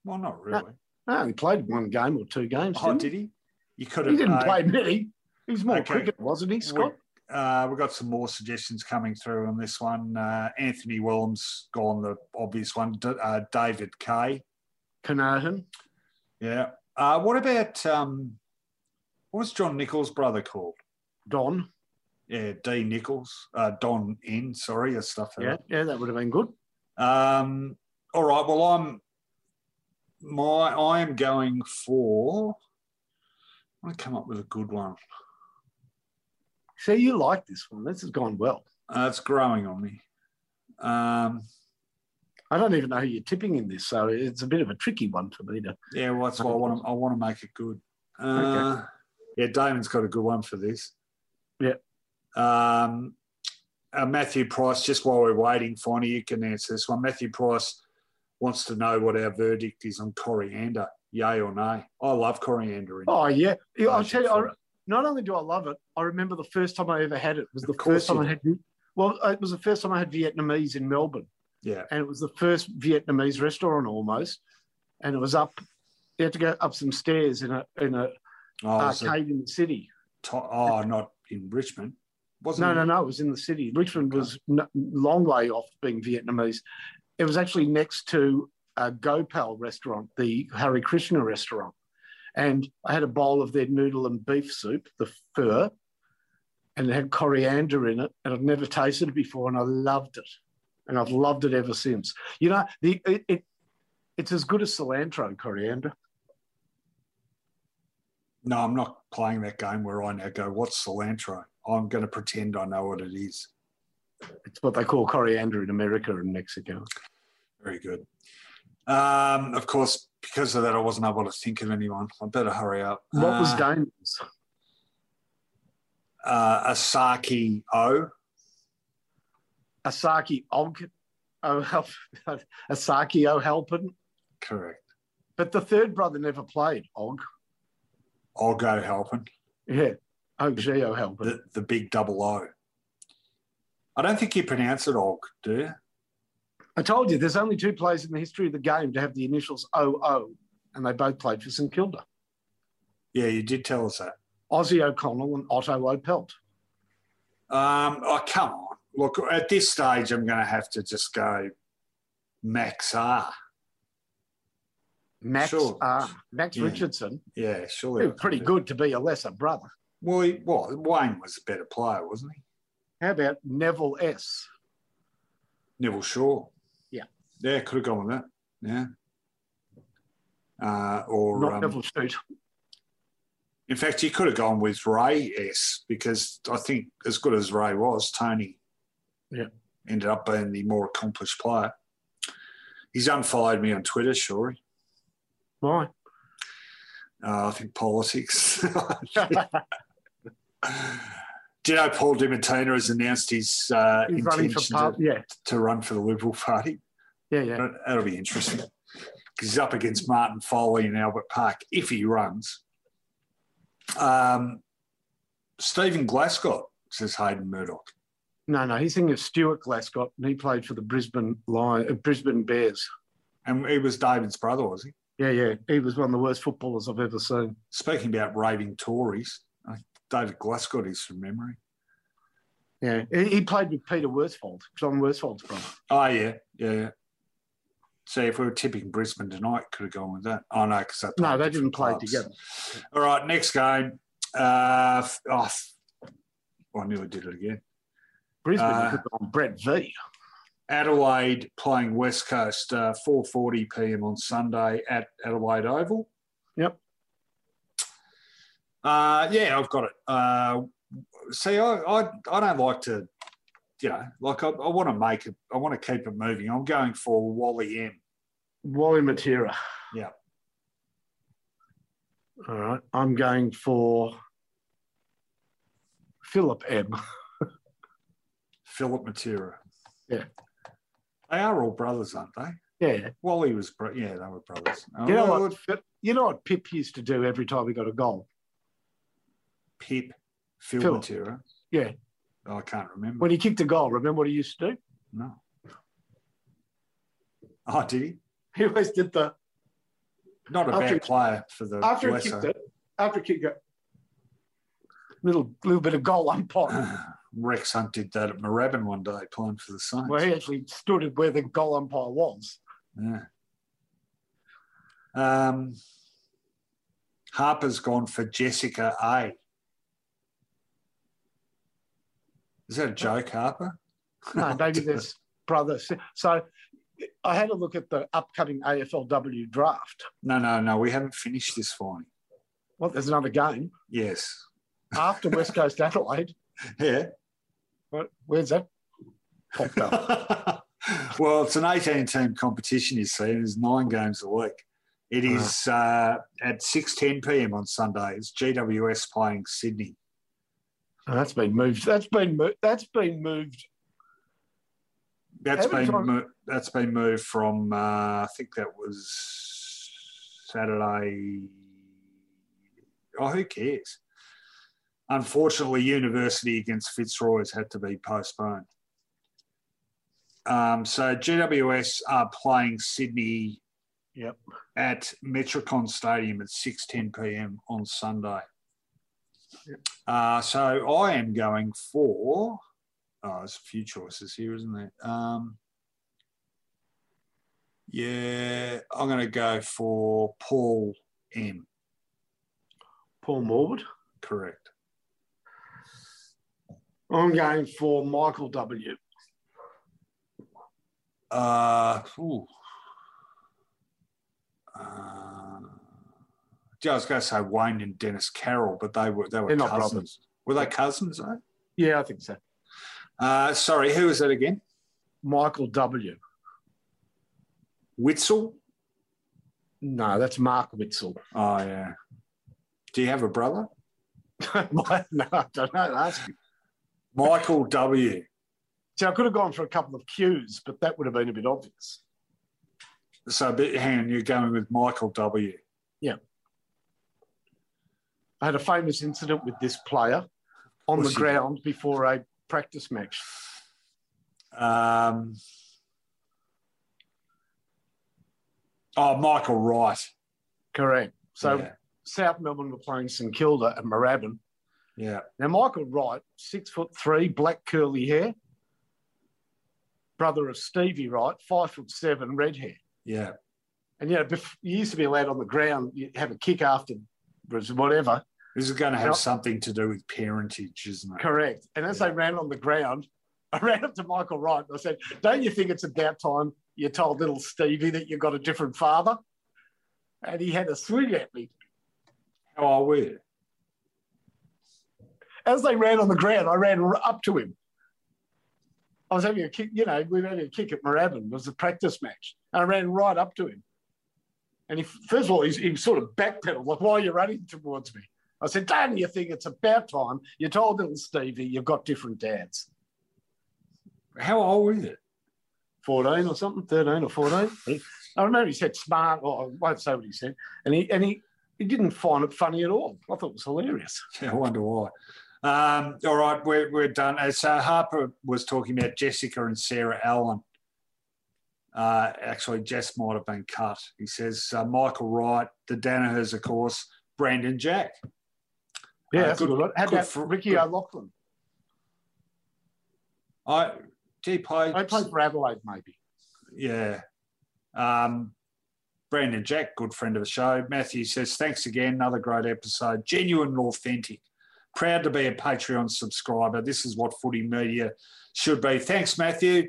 Well, not really. No, he played one game or two games. Oh, didn't he? You could he? have. He didn't uh, play many. He was more okay. cricket, wasn't he, Scott? Uh, we've got some more suggestions coming through on this one. Uh, Anthony Williams gone the obvious one. D- uh, David Kay. Canarton. Yeah. Uh, what about um, what was John Nicholls' brother called? Don. Yeah, D Nichols. Uh, Don N. Sorry, I stuff that Yeah, up. yeah, that would have been good. Um, all right. Well, I'm my I am going for. I want to come up with a good one. See, you like this one. This has gone well. Uh, it's growing on me. Um, I don't even know who you're tipping in this, so it's a bit of a tricky one for me to. Yeah, well, that's why I want to. I want to make it good. Uh, Yeah, Damon's got a good one for this. Yeah. Um, uh, Matthew Price. Just while we're waiting, Finey, you can answer this one. Matthew Price wants to know what our verdict is on coriander. Yay or nay? I love coriander. In Oh yeah, I'll tell you. I, not only do I love it, I remember the first time I ever had it was the first time I had. Well, it was the first time I had Vietnamese in Melbourne, yeah. and it was the first Vietnamese restaurant almost, and it was up. You had to go up some stairs in a in a Oh, arcade in the city. to- oh, not in Richmond. Wasn't No, it? no, no. It was in the city. Richmond was n- long way off being Vietnamese. It was actually next to a Gopal restaurant, the Hare Krishna restaurant. And I had a bowl of their noodle and beef soup, the pho, and it had coriander in it. And I'd never tasted it before, and I loved it. And I've loved it ever since. You know, the it, it it's as good as cilantro coriander. No, I'm not playing that game where I now go, what's cilantro? I'm going to pretend I know what it is. It's what they call coriander in America and Mexico. Very good. Um, of course, because of that, I wasn't able to think of anyone. I better hurry up. What was uh, Damon's? uh, Aisake O? Aisake Og, oh, [laughs] Aisake O'Halpin. Correct. But the third brother never played Og. I'll go helping. Yeah, Og Ó hAilpín. The, the big double O. I don't think you pronounce it Og, do you? I told you there's only two players in the history of the game to have the initials OO, and they both played for St Kilda. Yeah, you did tell us that. Ozzy O'Connell and Otto O'Pelt. Um, oh, come on. Look, at this stage, I'm going to have to just go Max R. Max Sure. uh, Max Yeah. Richardson. Yeah, surely. He was pretty good to be a lesser brother. Well, he, well, Wayne was a better player, wasn't he? How about Neville S? Neville Shaw. Yeah. Yeah, could have gone with that. Yeah. Uh, or Not um, Neville Shoot. in fact, he could have gone with Ray S because I think as good as Ray was, Tony Yeah. ended up being the more accomplished player. He's unfollowed me on Twitter, sure. Why? Uh, I think politics. [laughs] [laughs] Do you know Paul Dimattina has announced his uh, intention to, Yeah, to run for the Liberal Party? yeah, yeah. That- That'll be interesting because he's up against Martin Foley in Albert Park if he runs. Um, Stephen Glasgow says Hayden Murdoch. No, no, he's thinking of Stuart Glascott, and he played for the Brisbane Lion, uh, Brisbane Bears. And he was David's brother, was he? Yeah, yeah. He was one of the worst footballers I've ever seen. Speaking about raving Tories, David Glasgow is from memory. Yeah, he, played with Peter Worsfold, John Worsfold's brother. Oh, yeah, yeah, yeah. See, if we were tipping Brisbane tonight, could have gone with that. Oh, no, because they No, they didn't play clubs. together. All right, next game. Uh, oh, I knew I did it again. Brisbane Uh, you on Brett V. Adelaide playing West Coast, uh, 4:40 p.m. on Sunday at Adelaide Oval. Yep. Uh, yeah, I've got it. Uh, see, I, I I don't like to, you know, like I, I want to make it. I want to keep it moving. I'm going for Wally M. Wally Matera. Yeah. All right. I'm going for Philip M. [laughs] Philip Matera. Yeah. They are all brothers, aren't they? Yeah. Wally was, bro- yeah, they were brothers. You know Oh, what? You know what Pip used to do every time he got a goal. Pip, Phil, Phil. Matera. Yeah. Oh, I can't remember. When he kicked a goal, remember what he used to do? No. Oh, did he? He always did the Not a After- bad player for the after he kicked it. After he kicked it, little little bit of goal umpire. [sighs] Rex Hunt did that at Moorabbin one day playing for the Saints. Well, he actually stood at where the goal umpire was. Yeah. Um, Harper's gone for Jessica A. Is that a joke, Harper? No, maybe [laughs] there's brothers. So I had a look at the upcoming AFLW draft. No, no, no. We haven't finished this fine. Well, there's another game Yes. after West [laughs] Coast Adelaide. Yeah. Where's that? Popped up. [laughs] well, it's an 18 team competition, you see. and There's nine games a week. It is uh, at 6.10 p.m. on Sunday. It's GWS playing Sydney. Oh, that's been moved. That's been moved. That's been moved. That's How been mo- that's been moved from uh, I think that was Saturday. Oh, who cares? Unfortunately, University against Fitzroy's had to be postponed. Um, so GWS are playing Sydney Yep. at Metricon Stadium at 6:10 p.m. on Sunday. Uh, so I am going for. Oh, there's a few choices here, isn't there? Um, yeah, I'm going to go for Paul M. Paul Morwood. Correct. I'm going for Michael W. Uh, ooh. Uh, gee, I was going to say Wayne and Dennis Carroll, but they were they were They're cousins. brothers. Were they cousins? Though? Yeah, I think so. Uh, sorry, who was that again? Michael W. Witzel. No, that's Mark Witzel. Oh yeah. Do you have a brother? [laughs] no, I don't know. Ask him. Michael W. See, I could have gone for a couple of cues, but that would have been a bit obvious. So, hang on, you're going with Michael W. Yeah. I had a famous incident with this player on the ground before a practice match. Um, oh, Michael Wright. Correct. So yeah. South Melbourne were playing St Kilda at Moorabbin. Yeah. Now, Michael Wright, six foot three, black curly hair, brother of Stevie Wright, five foot seven, red hair. Yeah. And, you know, you used to be allowed on the ground, you have a kick after whatever. This is going to have something to do with parentage, isn't it? Correct. And as Yeah. they ran on the ground, [laughs] I ran up to Michael Wright and I said, Don't you think it's about time you told little Stevie that you got a different father? And he had a swing at me. How old were you? As they ran on the ground, I ran up to him. I was having a kick, you know, we were having a kick at Moorabbin. It was a practice match. And I ran right up to him. And he, first of all, he, he sort of backpedaled, like, why are you running towards me? I said, Don't you think it's about time you told little Stevie you've got different dads? How old were you? 14 or something, 13 or 14. I remember he said smart, or I won't say what he said. And he and he, he didn't find it funny at all. I thought it was hilarious. Yeah, I wonder why. Um, all right, we're, we're done. Uh, So Harper was talking about Jessica and Sarah Allen. Uh, actually, Jess might have been cut. He says uh, Michael Wright, the Danihers, of course, Brandon Jack. Yeah, Uh, that's good- a good one. How good about for- Ricky good. O'Loughlin? I he played. They played for Adelaide, maybe. Yeah. Um, Brandon Jack, good friend of the show. Matthew says, thanks again. Another great episode. Genuine and authentic. Proud to be a Patreon subscriber. This is what footy media should be. Thanks, Matthew.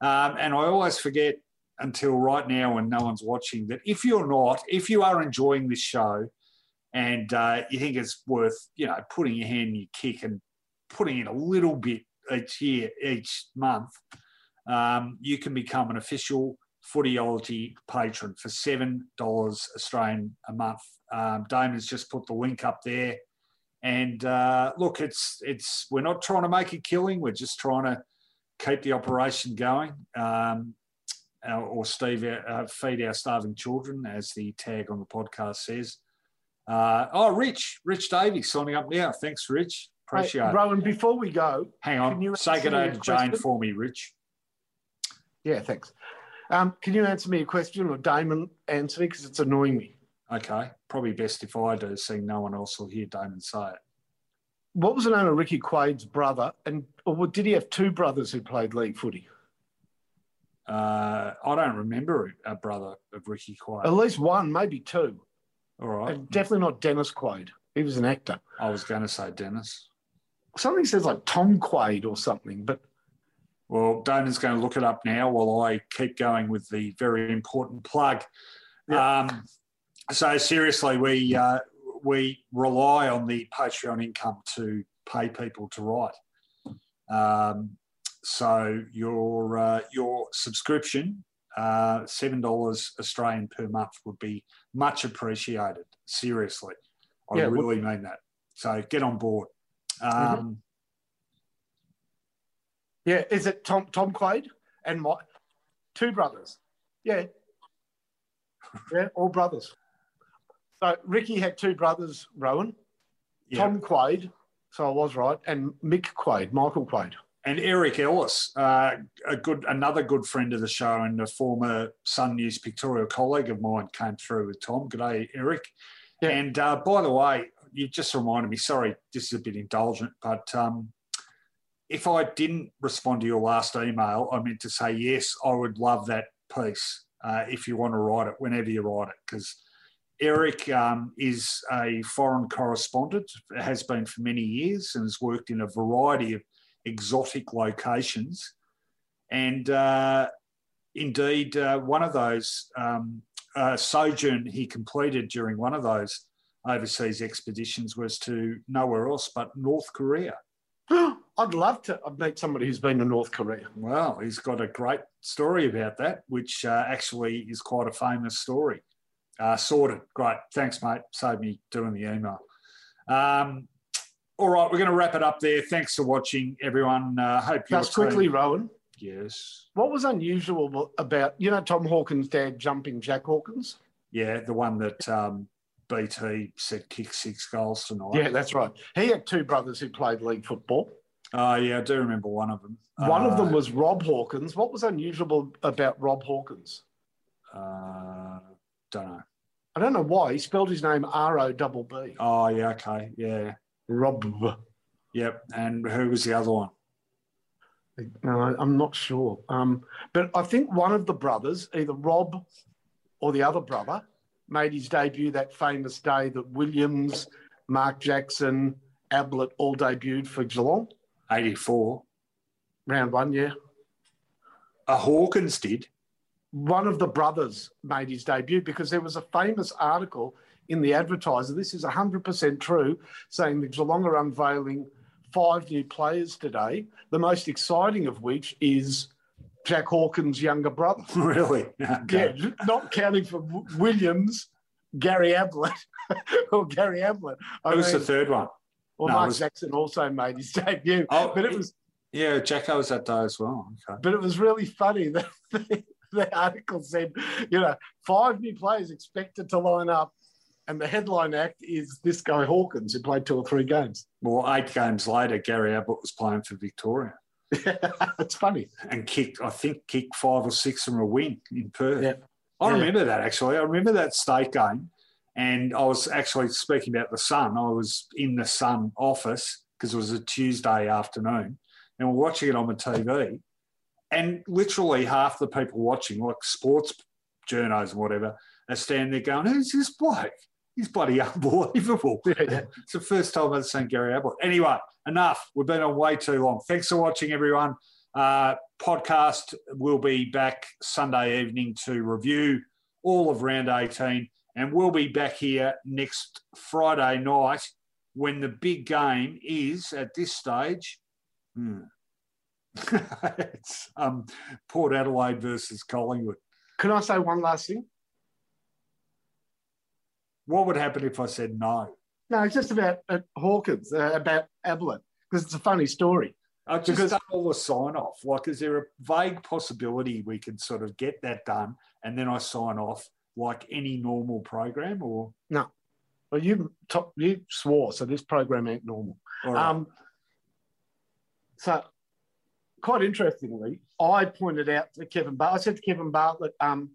Um, and I always forget until right now when no one's watching that if you're not, if you are enjoying this show and uh, you think it's worth, you know, putting your hand in your kick and putting in a little bit each year, each month, um, you can become an official Footyology patron for seven dollars Australian a month. Um, Damon's just put the link up there, and uh, look, it's it's we're not trying to make a killing. We're just trying to keep the operation going. Um, or Steve, uh, feed our starving children, as the tag on the podcast says. Uh, oh, Rich, Rich Davies signing up now. Thanks, Rich. Appreciate hey, it. Rowan, before we go, hang on. Say good day to Jane for me, Rich. Yeah, thanks. Um, can you answer me a question or Damon answer me because it's annoying me? Okay, probably best if I do, seeing no one else will hear Damon say it. What was the name of Ricky Quade's brother? And or did he have two brothers who played league footy? Uh, I don't remember a brother of Ricky Quade. At least one, maybe two. All right. And definitely not Dennis Quaid. He was an actor. I was going to say Dennis. Something says like Tom Quade or something, but. Well, Damon's going to look it up now while I keep going with the very important plug. Yeah. Um, so seriously, we uh, we rely on the Patreon income to pay people to write. Um, so your uh, your subscription, uh, seven dollars Australian per month, would be much appreciated. Seriously, I yeah, really well, mean that. So get on board. Um, mm-hmm. Yeah, is it Tom Tom Quade and my two brothers? Yeah, [laughs] yeah, all brothers. So Ricky had two brothers, Rowan, Tom Quade, so I was right, and Mick Quade, Michael Quade. And Eric Ellis, uh, a good, another good friend of the show and a former Sun News pictorial colleague of mine, came through with Tom. G'day, Eric. Yeah. And uh, by the way, you just reminded me. Sorry, this is a bit indulgent, but um, if I didn't respond to your last email, I meant to say yes. I would love that piece uh, if you want to write it, whenever you write it, because Eric um, is a foreign correspondent, has been for many years, and has worked in a variety of exotic locations. And uh, indeed, uh, one of those um, uh, sojourn he completed during one of those overseas expeditions was to nowhere else but North Korea. [gasps] I'd love to I've meet somebody who's been to North Korea. Well, he's got a great story about that, which uh, actually is quite a famous story. Uh, sorted. Great. Thanks, mate. Saved me doing the email. Um, all right, we're going to wrap it up there. Thanks for watching, everyone. Uh, hope you just quickly, Rowan. Yes. What was unusual about you know Tom Hawkins' dad jumping Jack Hawkins? Yeah, the one that um, BT said kicked six goals tonight. Yeah, that's right. He had two brothers who played league football. Oh, yeah, I do remember one of them. One uh, of them uh, was Rob Hawkins. What was unusual about Rob Hawkins? Uh, don't know. I don't know why. He spelled his name R O double B. Oh, yeah, okay. Yeah. Rob. Yep. And who was the other one? No, I'm not sure. Um, but I think one of the brothers, either Rob or the other brother, made his debut that famous day that Williams, Mark Jackson, Ablett all debuted for Geelong. 84. Round one, yeah. A Hawkins did. One of the brothers made his debut because there was a famous article in the advertiser, this is 100% true, saying the Geelong are unveiling five new players today, the most exciting of which is Jack Hawkins' younger brother. [laughs] Really? Okay. Yeah, not counting for Williams, Gary Ablett, [laughs] or Gary Ablett. Who was the third one? Well, no, Mark was... Jackson also made his debut. Oh, but it was. Yeah, Jacko was that day as well. Okay. But it was really funny that [laughs] the, [laughs] the article said, you know, five new players expected to line up and the headline act is this guy Hawkins, who played two or three games. Well, eight games later, Gary Ablett was playing for Victoria. [laughs] it's funny. And kicked, I think, kicked five or six from a win in Perth. Yeah. I yeah. remember that actually. I remember that state game. And I was actually speaking about the Sun. I was in the Sun office because it was a Tuesday afternoon and we're watching it on the TV. And literally half the people watching, like sports journos and whatever, are standing there going, Who's this bloke? he's bloody [laughs] unbelievable. Yeah, yeah. It's the first time I've seen Gary Ablett. Anyway, enough. We've been on way too long. Thanks for watching, everyone. Uh, podcast will be back Sunday evening to review all of round 18. And we'll be back here next Friday night when the big game is at this stage. Hmm. [laughs] it's um, Port Adelaide versus Collingwood. Can I say one last thing? What would happen if I said no? No, it's just about uh, Hawkins, uh, about Ablett, because it's a funny story. I just because, done all the sign off. Like, is there a vague possibility we could sort of get that done and then I sign off like any normal program or no? Well, you top, you swore, so this program ain't normal. Right. Um, so, quite interestingly, I pointed out to Kevin Bartlett, I said to Kevin Bartlett, um,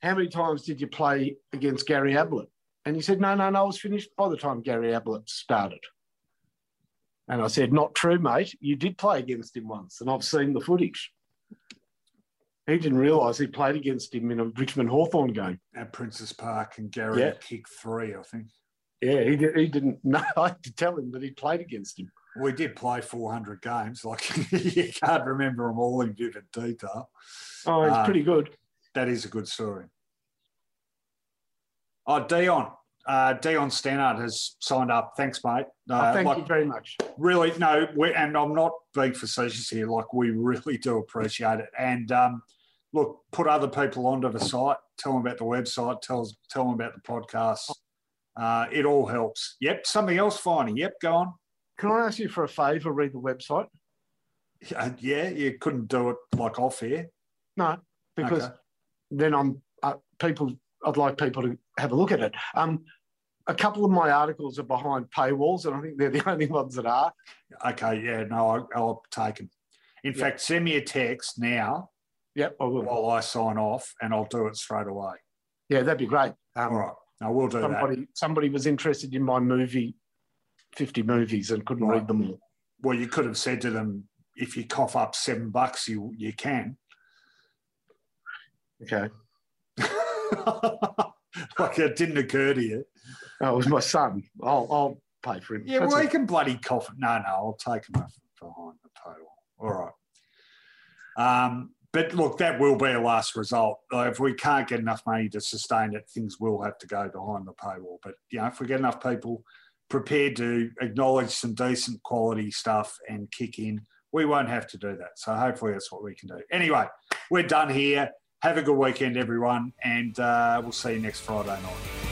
how many times did you play against Gary Ablett? And he said, no, no, no, I was finished by the time Gary Ablett started. And I said, not true, mate. You did play against him once, and I've seen the footage. He didn't realise he played against him in a Richmond Hawthorn game. At Princes Park, and Gary yeah. kicked three, I think. Yeah, he, did, he didn't [laughs] know. I had to tell him that he played against him. We did play 400 games. Like, [laughs] you can't remember them all in vivid detail. Oh, it's uh, pretty good. That is a good story. Oh, Dion. Uh, Dion Stannard has signed up. Thanks, mate. Uh, oh, thank like, you very much. Really, no, and I'm not being facetious here. Like, we really do appreciate it. And um, look, put other people onto the site. Tell them about the website. Tell tell them about the podcast. Uh, it all helps. Yep. Something else, Finey. Yep. Go on. Can I ask you for a favour? Read the website. Yeah, you couldn't do it like off here. No, because okay. then I'm uh, people I'd like people to have a look at it. Um, a couple of my articles are behind paywalls, and I think they're the [laughs] only ones that are. Okay, yeah, no, I, will take them. In yep. fact, send me a text now. Yep, I. While I sign off, and I'll do it straight away. Yeah, that'd be great. Um, All right, I will do somebody, that. Somebody was interested in my movie, 50 movies, and couldn't right. read them all. Well, you could have said to them, if you cough up seven bucks, you you can. Okay. [laughs] like it didn't occur to you. Oh, it was my son. I'll, I'll pay for him. Yeah, That's well, he can bloody cough. No, no, I'll take him off behind the table. All right. Um, but look, that will be a last result. if we can't get enough money to sustain it, things will have to go behind the paywall. But you know, if we get enough people prepared to acknowledge some decent quality stuff and kick in, we won't have to do that. So hopefully that's what we can do. Anyway, we're done here. Have a good weekend, everyone, and uh, we'll see you next Friday night.